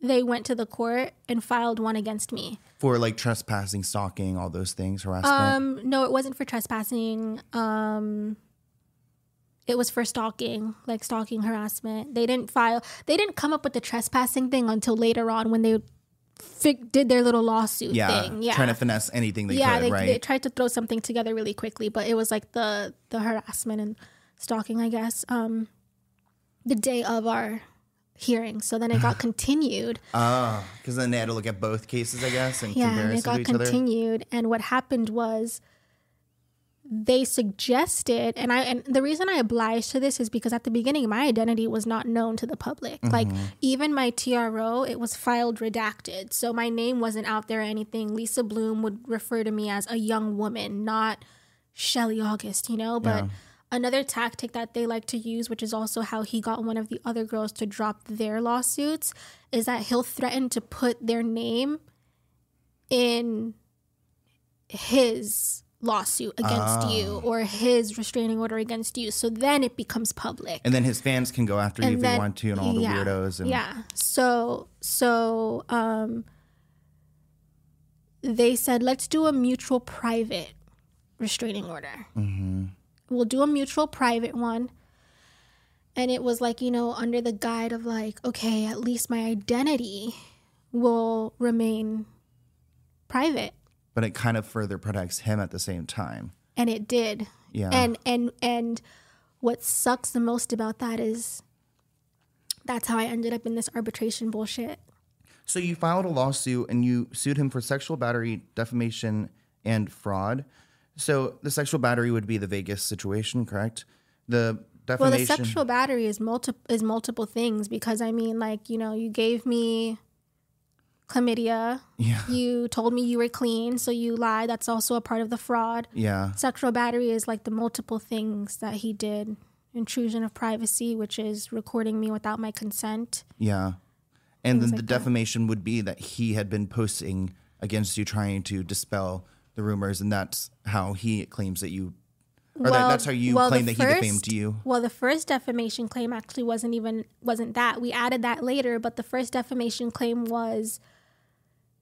they went to the court and filed one against me. For like trespassing, stalking, all those things, harassment. Um, no, it wasn't for trespassing. Um, it was for stalking, like stalking harassment. They didn't file. They didn't come up with the trespassing thing until later on when they fig- did their little lawsuit yeah, thing. Yeah, Trying to finesse anything they yeah, could, they, right? they tried to throw something together really quickly, but it was like the the harassment and stalking, I guess. Um, the day of our hearing, so then it got continued. Ah, because then they had to look at both cases, I guess, and yeah, compare and it to got each other. continued. And what happened was they suggested, and I and the reason I obliged to this is because at the beginning my identity was not known to the public. Like mm-hmm. even my TRO, it was filed redacted, so my name wasn't out there or anything. Lisa Bloom would refer to me as a young woman, not Shelly Auguste, you know. But another tactic that they like to use, which is also how he got one of the other girls to drop their lawsuits, is that he'll threaten to put their name in his lawsuit against you or his restraining order against you. So then it becomes public. And then his fans can go after you if they then- want to, and all the yeah, weirdos. And yeah. So so um they said let's do a mutual private restraining order. Mm-hmm. We'll do a mutual private one. And it was like, you know, under the guide of like, okay, at least my identity will remain private. But it kind of further protects him at the same time. And it did. Yeah. And and and what sucks the most about that is that's how I ended up in this arbitration bullshit. So you filed a lawsuit and you sued him for sexual battery, defamation, and fraud. So the sexual battery would be the Vegas situation, correct? The defamation. Well, the sexual battery is multiple is multiple things because I mean, like you know, you gave me chlamydia. Yeah. You told me you were clean, so you lied. That's also a part of the fraud. Yeah. Sexual battery is like the multiple things that he did. Intrusion of privacy, which is recording me without my consent. Yeah. And then Things the like that. defamation would be that he had been posting against you, trying to dispel the rumors, and that's how he claims that you, or that, that's how you well, claim that he defamed you. Well, the first defamation claim actually wasn't even wasn't that. We added that later, but the first defamation claim was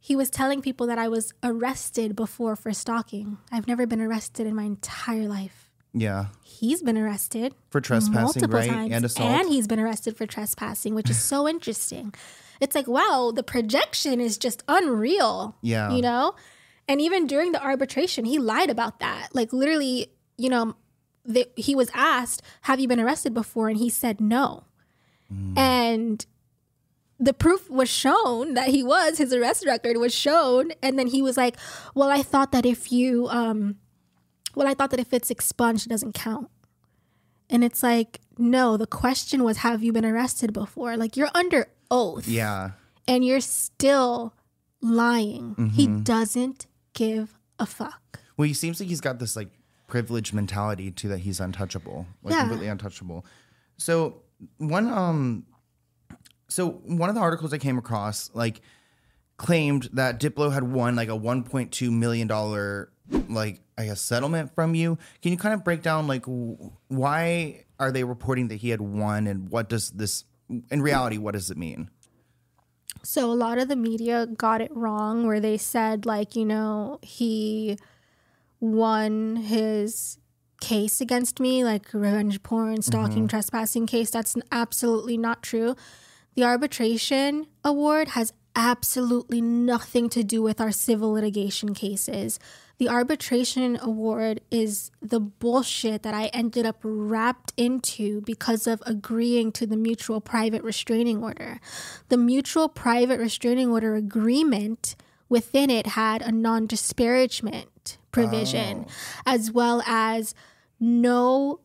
he was telling people that I was arrested before for stalking. I've never been arrested in my entire life. Yeah, He's been arrested for trespassing, multiple right, times, and assault. and he's been arrested for trespassing, which is so interesting. It's like wow, the projection is just unreal. Yeah. you know, and even during the arbitration, he lied about that. Like literally, you know, the, he was asked, "Have you been arrested before?" and he said no, mm. and the proof was shown that he was his arrest record was shown and then he was like well i thought that if you um well i thought that if it's expunged it doesn't count. And it's like no the question was have you been arrested before? Like you're under oath. Yeah, and you're still lying. He doesn't give a fuck. Well, he seems like he's got this like privileged mentality too that he's untouchable, like Yeah. completely untouchable. So one um, so one of the articles I came across like claimed that Diplo had won like a 1.2 million dollar like I guess settlement from you. Can you kind of break down like why are they reporting that he had won and what does this in reality what does it mean? So a lot of the media got it wrong where they said like, you know, he won his case against me, like revenge porn, stalking, mm-hmm. trespassing case. That's absolutely not true. The arbitration award has absolutely nothing to do with our civil litigation cases. The arbitration award is the bullshit that I ended up wrapped into because of agreeing to the mutual private restraining order. The mutual private restraining order agreement within it had a non disparagement provision, oh. as well as no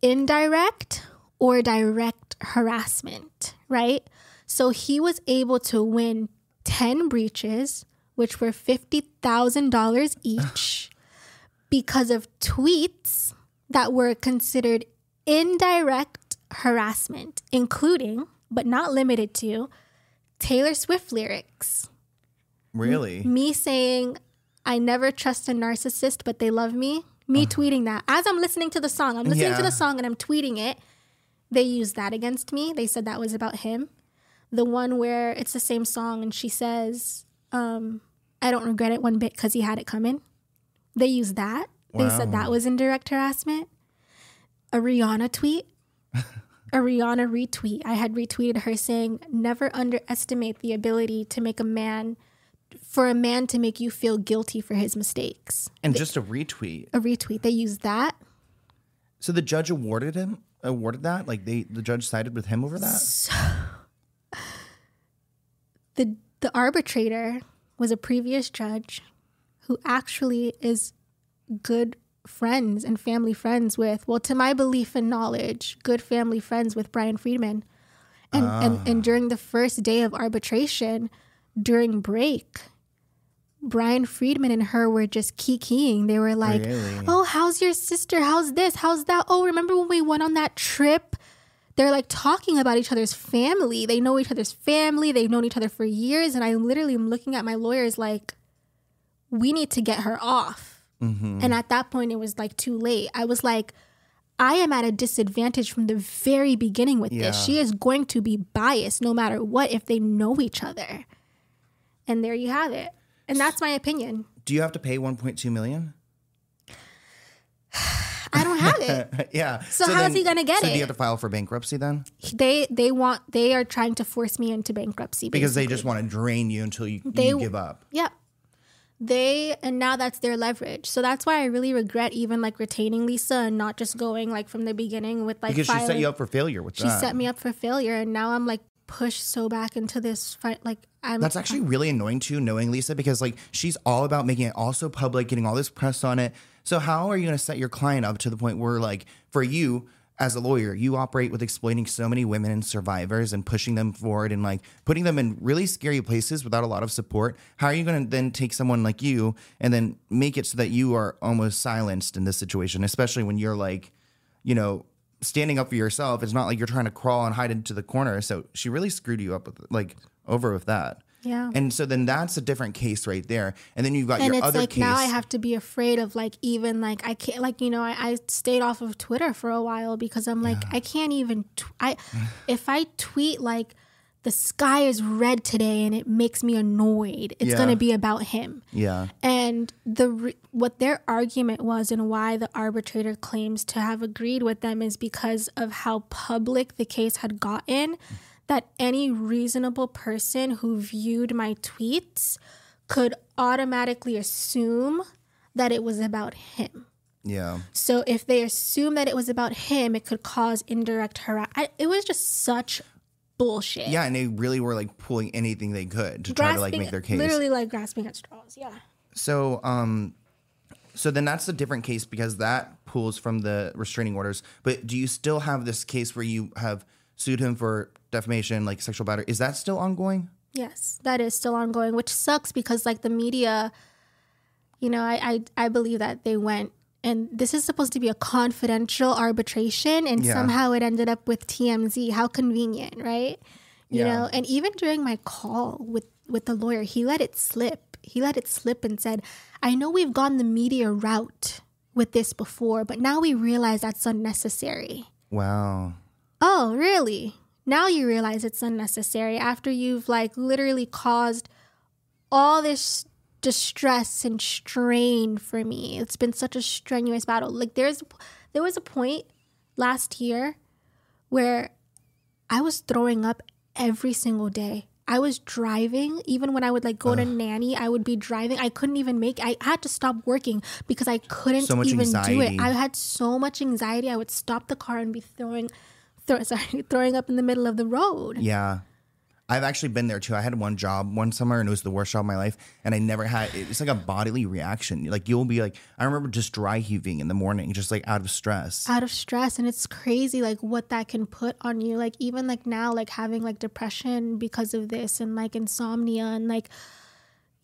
indirect or direct harassment, right? So he was able to win 10 breaches, which were $50,000 each, because of tweets that were considered indirect harassment, including, but not limited to, Taylor Swift lyrics. Really? Me saying, I never trust a narcissist, but they love me. Me tweeting that. As I'm listening to the song, I'm listening Yeah. to the song and I'm tweeting it. They used that against me. They said that was about him. The one where it's the same song and she says, um, I don't regret it one bit because he had it coming. They used that. They said that was indirect harassment. A Rihanna tweet. a Rihanna retweet. I had retweeted her saying, Never underestimate the ability to make a man, for a man to make you feel guilty for his mistakes. And just a retweet. A retweet. They used that. So the judge awarded him awarded that? Like they the judge sided with him over that? The, the arbitrator was a previous judge who actually is good friends and family friends with, well, to my belief and knowledge, good family friends with Bryan Freedman. And, and, and ah. during the first day of arbitration, during break, Bryan Freedman and her were just kikiing. They were like, oh, Really? "Oh, how's your sister? How's this? How's that? Oh, remember when we went on that trip?" They're like talking about each other's family. They know each other's family. They've known each other for years. And I literally am looking at my lawyers like, "We need to get her off." Mm-hmm. And at that point, it was like too late. I was like, I am at a disadvantage from the very beginning with Yeah. this. She is going to be biased no matter what if they know each other. And there you have it. And that's my opinion. Do you have to pay 1.2 million? I don't have it. yeah. So how is he gonna get it? so do you have to file for bankruptcy then? they they want they are trying to force me into bankruptcy Because they just want to drain you until you, They- you give up. Yeah. They and now that's their leverage. So that's why I really regret even like retaining Lisa and not just going like from the beginning with like Because she set you up for failure with She that. set me up for failure and now I'm like pushed so back into this fight like I'm That's actually really annoying too, knowing Lisa, because like she's all about making it also public, getting all this press on it. So how are you going to set your client up to the point where, like, for you as a lawyer, you operate with exploiting so many women and survivors and pushing them forward and like putting them in really scary places without a lot of support? How are you going to then take someone like you and then make it so that you are almost silenced in this situation, especially when you're like, you know, standing up for yourself? It's not like you're trying to crawl and hide into the corner. So she really screwed you up with like over with that. Yeah. And so then that's a different case right there. And then you've got and your it's other like case. now I have to be afraid of like even like I can't like you know I, I stayed off of Twitter for a while because I'm like I can't even tw- I if I tweet like the sky is red today and it makes me annoyed it's Yeah. gonna be about him yeah. and the re- what their argument was and why the arbitrator claims to have agreed with them is because of how public the case had gotten that any reasonable person who viewed my tweets could automatically assume that it was about him. Yeah. So if they assume that it was about him, it could cause indirect harassment. It was just such bullshit. Yeah, and they really were like pulling anything they could to try to like make their case. Literally like grasping at straws. Yeah. So, um, so then that's a different case because that pulls from the restraining orders. But do you still have this case where you have sued him for defamation, like sexual battery? Is that still ongoing? Yes, that is still ongoing, which sucks because like the media, you know, I I, I believe that they went and this is supposed to be a confidential arbitration and Yeah. somehow it ended up with TMZ. How convenient, right? You Yeah. know, and even during my call with with the lawyer, he let it slip. He let it slip and said, "I know we've gone the media route with this before, but now we realize that's unnecessary." Wow. Oh, really? Now you realize it's unnecessary after you've like literally caused all this distress and strain for me. It's been such a strenuous battle. Like there's there was a point last year where I was throwing up every single day. I was driving, even when I would like go to nanny, I would be driving. I couldn't even make I had to stop working because I couldn't So even do it. I had so much anxiety. I would stop the car and be throwing throw, sorry, throwing up in the middle of the road. Yeah. I've actually been there too. I had one job one summer and it was the worst job of my life. And I never had it's like a bodily reaction. Like you'll be like, I remember just dry heaving in the morning, just like out of stress. out of stress and it's crazy like what that can put on you like even like now like having like depression because of this and like insomnia and like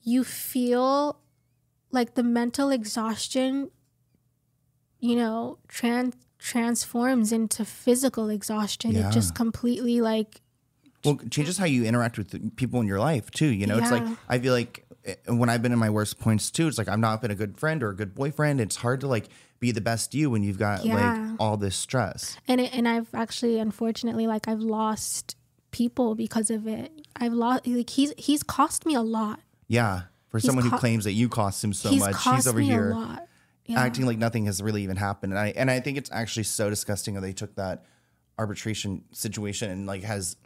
you feel like the mental exhaustion you know trans transforms into physical exhaustion Yeah. it just completely like Well, it changes how you interact with people in your life too. You know, it's like I feel like eh, when I've been in my worst points too, it's like I've not been a good friend or a good boyfriend. It's hard to like be the best you when you've got Yeah. like all this stress. and it, and I've actually unfortunately like I've lost people because of it I've lost like he's he's cost me a lot Yeah, for He's someone who claims that you cost him so he's much, he's over here a lot yeah. acting like nothing has really even happened. And I and I think it's actually so disgusting that they took that arbitration situation and like has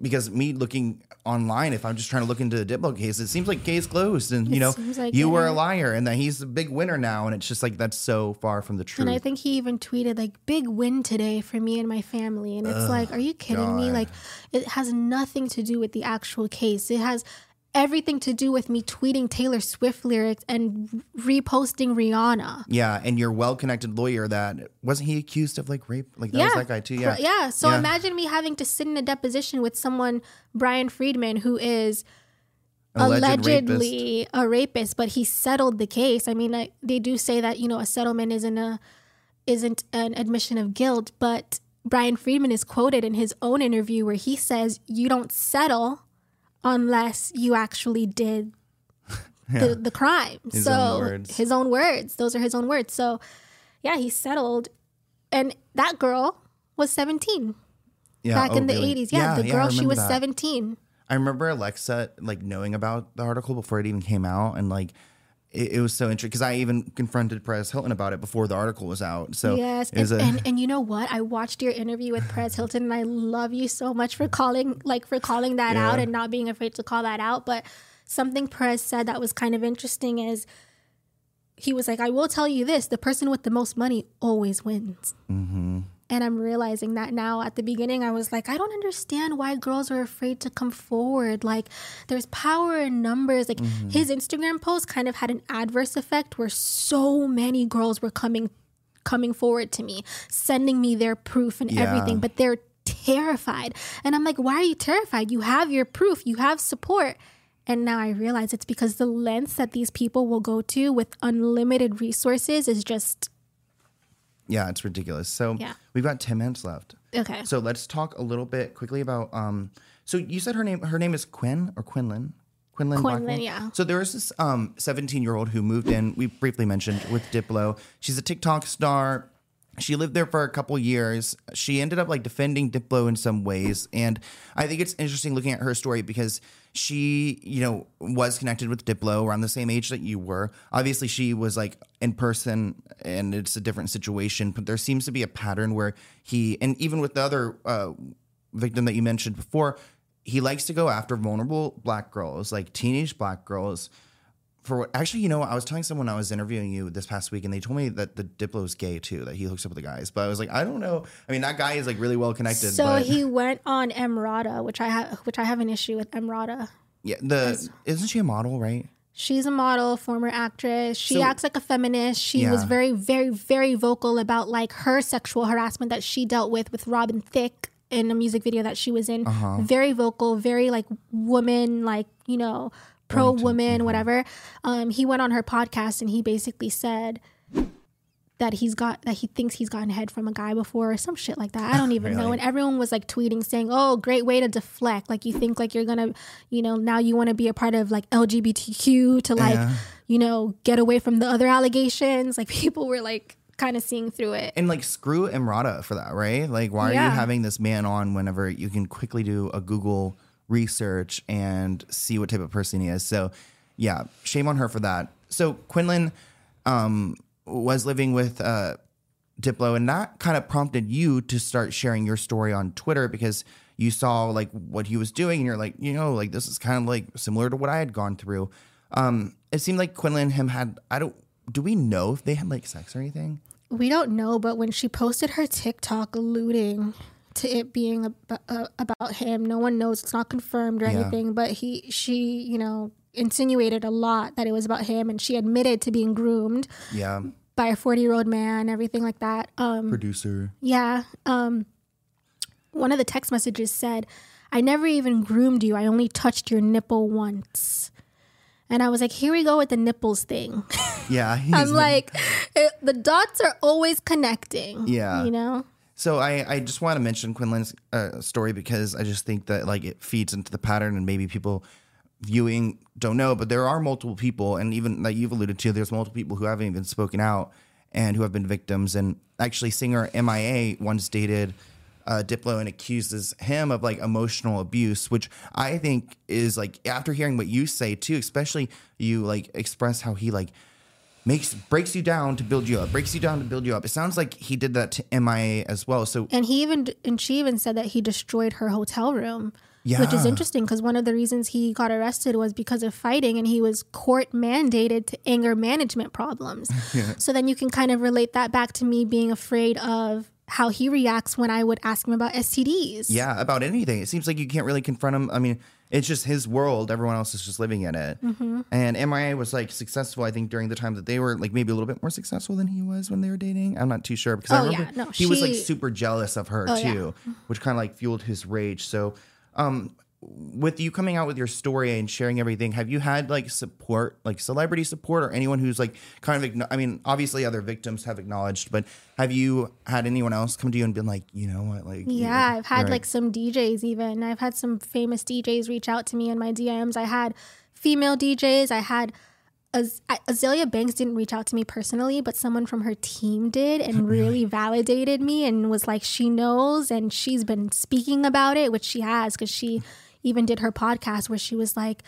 because me looking online, if I'm just trying to look into the Diplo case, it seems like case closed, and you It know seems like you it. were a liar, and that he's a big winner now, and it's just like that's so far from the truth. And I think he even tweeted like big win today for me and my family. And it's like, are you kidding me? God. Like it has nothing to do with the actual case. It has everything to do with me tweeting Taylor Swift lyrics and reposting Rihanna. yeah, and your well-connected lawyer that wasn't he accused of like rape? Like that was that guy too. Yeah, Yeah. So Yeah. imagine me having to sit in a deposition with someone, Bryan Freedman, who is Alleged allegedly a rapist, but he settled the case. I mean, I, they do say that you know a settlement isn't a isn't an admission of guilt, but Bryan Freedman is quoted in his own interview where he says you don't settle unless you actually did the, the crime. His so own his own words. Those are his own words. So yeah, he settled, and that girl was seventeen Yeah, back oh, in the really? eighties. Yeah, the I girl she was that. seventeen. I remember Alexa like knowing about the article before it even came out, and like it, it was so interesting because I even confronted Perez Hilton about it before the article was out. So Yes, and, a, and and you know what? I watched your interview with Perez Hilton, and I love you so much for calling like for calling that out and not being afraid to call that out. But something Perez said that was kind of interesting is he was like, "I will tell you this: the person with the most money always wins." Mm-hmm. And I'm realizing that now. At the beginning, I was like, I don't understand why girls are afraid to come forward. Like, there's power in numbers. Like, Mm-hmm. his Instagram post kind of had an adverse effect where so many girls were coming coming forward to me, sending me their proof and Yeah. everything, but they're terrified. And I'm like, why are you terrified? You have your proof, you have support. And now I realize it's because the lengths that these people will go to with unlimited resources is just yeah, it's ridiculous. So Yeah. we've got ten minutes left. okay. So let's talk a little bit quickly about um. So you said her name. Her name is Quinn or Quinlan. Quinlan. Quinlan, yeah. So there was this um 17 year old who moved in. We briefly mentioned with Diplo. She's a TikTok star. She lived there for a couple years. She ended up like defending Diplo in some ways, and I think it's interesting looking at her story because she, you know, was connected with Diplo around the same age that you were. Obviously, she was like in person, and it's a different situation. But there seems to be a pattern where he, and even with the other uh, victim that you mentioned before, he likes to go after vulnerable black girls, like teenage black girls. For what, actually, you know, I was telling someone I was interviewing you this past week, and they told me that the Diplo is gay too, that he hooks up with the guys. But I was like, I don't know. I mean, that guy is like really well connected. So but he went on Emrata, which I have, which I have an issue with Emrata. yeah, the isn't she a model, right? She's a model, former actress. She So- acts like a feminist. She was very, very, very vocal about like her sexual harassment that she dealt with with Robin Thicke in a music video that she was in. Uh-huh. Very vocal, very like woman, like you know, pro woman, whatever. Um, he went on her podcast and he basically said that he's got that he thinks he's gotten head from a guy before or some shit like that. I don't even know. And everyone was like tweeting saying, "Oh, great way to deflect. Like you think like you're going to, you know, now you want to be a part of like LGBTQ to like, Yeah. you know, get away from the other allegations." Like people were like kind of seeing through it. And like, screw Emrata for that, right? Like, why are Yeah. you having this man on whenever you can quickly do a Google research and see what type of person he is? So, yeah, shame on her for that. So Quinlan um, was living with uh, Diplo, and that kind of prompted you to start sharing your story on Twitter because you saw like what he was doing, and you're like, you know, like this is kind of like similar to what I had gone through. Um, it seemed like Quinlan and him had. I don't. Do we know if they had like sex or anything? We don't know, but when she posted her TikTok alluding to it being ab- uh, about him, no one knows. It's not confirmed or Yeah. anything, but he, she, you know, insinuated a lot that it was about him, and she admitted to being groomed Yeah, by a forty-year-old man, everything like that. Um, producer. yeah. Um, one of the text messages said, "I never even groomed you. I only touched your nipple once." And I was like, "Here we go with the nipples thing." Yeah, I'm like, it, the dots are always connecting. Yeah. You know? So I, I just want to mention Quinlan's uh, story because I just think that like it feeds into the pattern and maybe people viewing don't know, but there are multiple people and even like you've alluded to, there's multiple people who haven't even spoken out and who have been victims. And actually, singer MIA once dated uh, Diplo and accuses him of like emotional abuse, which I think is like after hearing what you say too, especially you like express how he like makes breaks you down to build you up, breaks you down to build you up. It sounds like he did that to MIA as well. So And he even, and she even said that he destroyed her hotel room. Which is interesting because one of the reasons he got arrested was because of fighting and he was court mandated to anger management problems. yeah. So then you can kind of relate that back to me being afraid of how he reacts when I would ask him about STDs. yeah, about anything. It seems like you can't really confront him. I mean, it's just his world. Everyone else is just living in it. Mm-hmm. And MIA was like successful, I think, during the time that they were like maybe a little bit more successful than he was when they were dating. I'm not too sure because I Oh, remember yeah. No, he was like super jealous of her Oh, yeah. too, which kind of like fueled his rage. So, um, with you coming out with your story and sharing everything, have you had like support, like celebrity support, or anyone who's like kind of? I mean, obviously other victims have acknowledged, but have you had anyone else come to you and been like, you know what, like, Yeah, I've had right. like some DJs even. I've had some famous DJs reach out to me in my DMs. I had female DJs. I had Az- Azealia Banks didn't reach out to me personally, but someone from her team did and really validated me and was like, she knows and she's been speaking about it, which she has because she even did her podcast where she was like,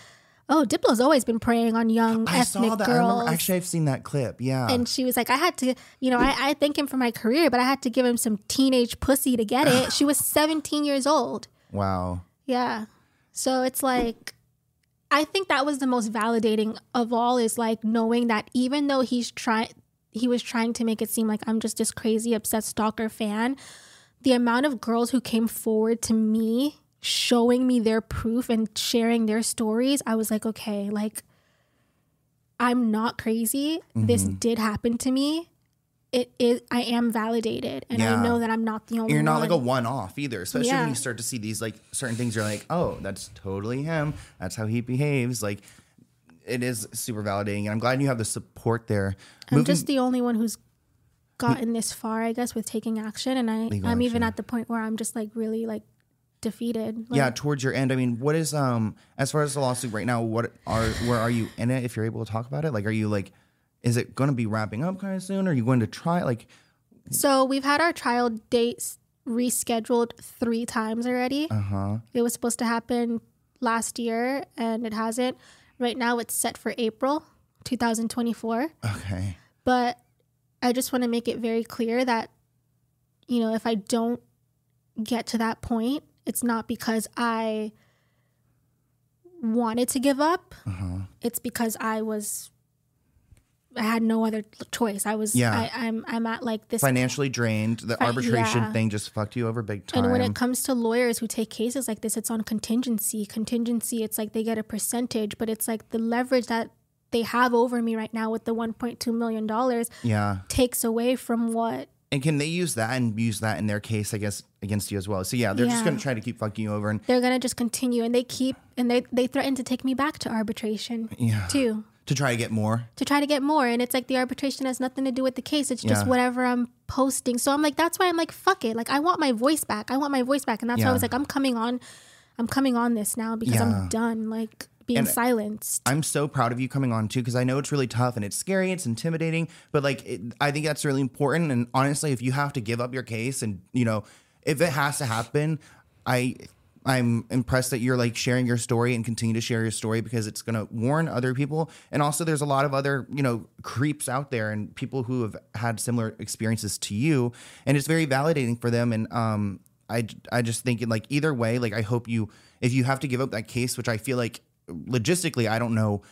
"Oh, Diplo's always been preying on young I ethnic saw that. Girls." actually, I've seen that clip. Yeah. and she was like, I had to, you know, I, I thank him for my career, but I had to give him some teenage pussy to get it. she was 17 years old. wow. Yeah. So it's like, I think that was the most validating of all is like knowing that even though he's trying, he was trying to make it seem like I'm just this crazy, obsessed stalker fan, the amount of girls who came forward to me showing me their proof and sharing their stories, I was like, okay, like, I'm not crazy. This Mm-hmm. did happen to me. It is. I am validated, and Yeah. I know that I'm not the only. You're not like a one. one off either, especially when you start to see these like certain things. You're like, oh, that's totally him. That's how he behaves. Like, it is super validating, and I'm glad you have the support there. I'm Moving- just the only one who's gotten this far, I guess, with taking action, and I Legal I'm even at the point where I'm just like really like defeated. yeah, towards your end. I mean, what is um as far as the lawsuit right now? What are where are you in it? If you're able to talk about it, like, are you like, is it going to be wrapping up kind of soon? Are you going to try like? So we've had our trial dates rescheduled three times already. Uh huh. It was supposed to happen last year and it hasn't. Right now it's set for April 2024. Okay. But I just want to make it very clear that, you know, if I don't get to that point, it's not because I wanted to give up. Uh-huh. It's because I was, I had no other choice. I was, Yeah. I, I'm, I'm at like this Financially drained. The arbitration yeah. thing just fucked you over big time. And when it comes to lawyers who take cases like this, it's on contingency. Contingency, it's like they get a percentage, but it's like the leverage that they have over me right now with the $1.2 million yeah. takes away from what. And can they use that and use that in their case, I guess, against you as well? So yeah, they're just going to try to keep fucking you over. And They're gonna just continue, and they keep and they they threaten to take me back to arbitration yeah, too to try to get more. to try to get more. And it's like the arbitration has nothing to do with the case. It's just Yeah. whatever I'm posting. So I'm like, that's why I'm like, fuck it. Like I want my voice back. I want my voice back, and that's why I was like, I'm coming on, I'm coming on this now because Yeah. I'm done like being And- silenced. I'm so proud of you coming on too because I know it's really tough and it's scary, it's intimidating, but like it, I think that's really important. And honestly, if you have to give up your case and you know if it has to happen, I I'm impressed that you're like sharing your story and continue to share your story because it's going to warn other people. And also, there's a lot of other you know creeps out there and people who have had similar experiences to you, and it's very validating for them. And um, I I just think like either way, like I hope you if you have to give up that case, which I feel like logistically, I don't know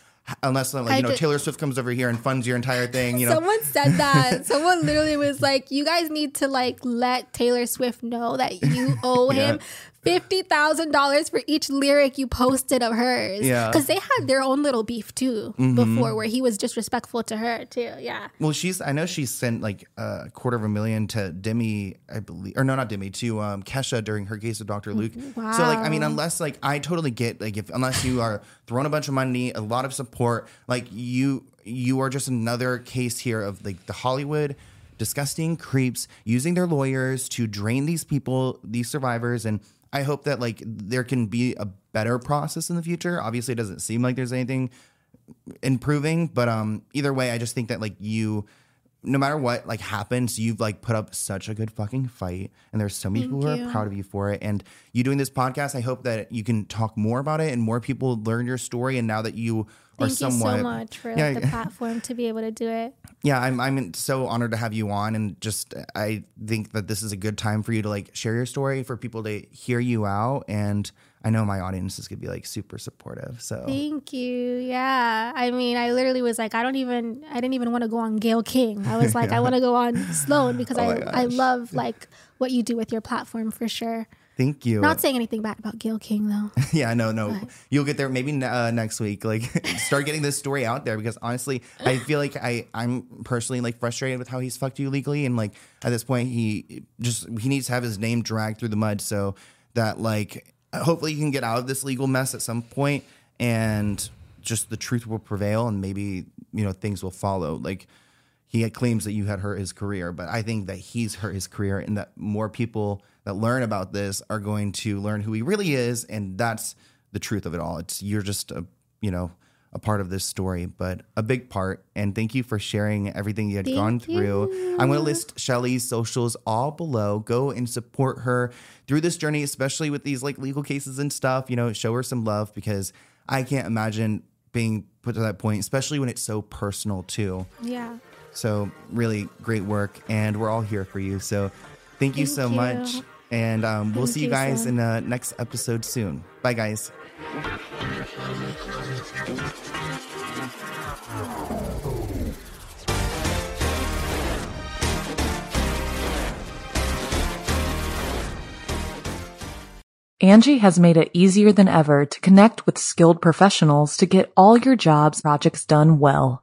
unless like you know Taylor Swift comes over here and funds your entire thing. You know, Someone said that. Someone literally was like, "You guys need to like let Taylor Swift know that you owe him fifty thousand dollars for each lyric you posted of hers." Yeah. Mm-hmm. because they had their own little beef too before, where he was disrespectful to her too. Yeah, Well, she's I know she sent like a quarter of a million to Demi, I believe, or no, not Demi, to um, Kesha during her case with Dr. Luke. Wow. So like, I mean, unless like I totally get like if unless you are throwing a bunch of money, a lot of support, like you you are just another case here of like the Hollywood disgusting creeps using their lawyers to drain these people, these survivors, and I hope that like there can be a better process in the future. Obviously, it doesn't seem like there's anything improving but um either way i just think that like you no matter what like happens you've like put up such a good fucking fight and there's so many people who you. are proud of you for it and you doing this podcast i hope that you can talk more about it and more people learn your story and now that you thank you somewhat so much for yeah, the platform to be able to do it. yeah i'm i'm so honored to have you on and just i think that this is a good time for you to like share your story for people to hear you out and i know my audience is gonna be like super supportive so Thank you. Yeah. I mean, I literally was like, I don't even, I didn't even want to go on Gayle King. I was like, I want to go on Sloan because Oh I, I love like what you do with your platform for sure. Thank you Not saying anything bad about Gayle King though. Yeah, no, no. You'll get there maybe uh, next week. Like, start getting this story out there because honestly, I feel like I I'm personally like frustrated with how he's fucked you legally, and like at this point, he just he needs to have his name dragged through the mud so that like hopefully he can get out of this legal mess at some point and just the truth will prevail and maybe you know things will follow. Like he had claims that you had hurt his career, but I think that he's hurt his career and that more people that learn about this are going to learn who he really is. And that's the truth of it all. It's you're just a, you know, a part of this story, but a big part. And thank you for sharing everything you had Thank gone through. I'm going to list Shelly's socials all below. Go and support her through this journey, especially with these like legal cases and stuff. You know, show her some love because I can't imagine being put to that point, especially when it's so personal too. Yeah. So really great work, and we're all here for you. So thank you Thank so you. much, and um, we'll see you you, guys Sam. in the next episode soon. Bye, guys. Angi has made it easier than ever to connect with skilled professionals to get all your jobs projects done well.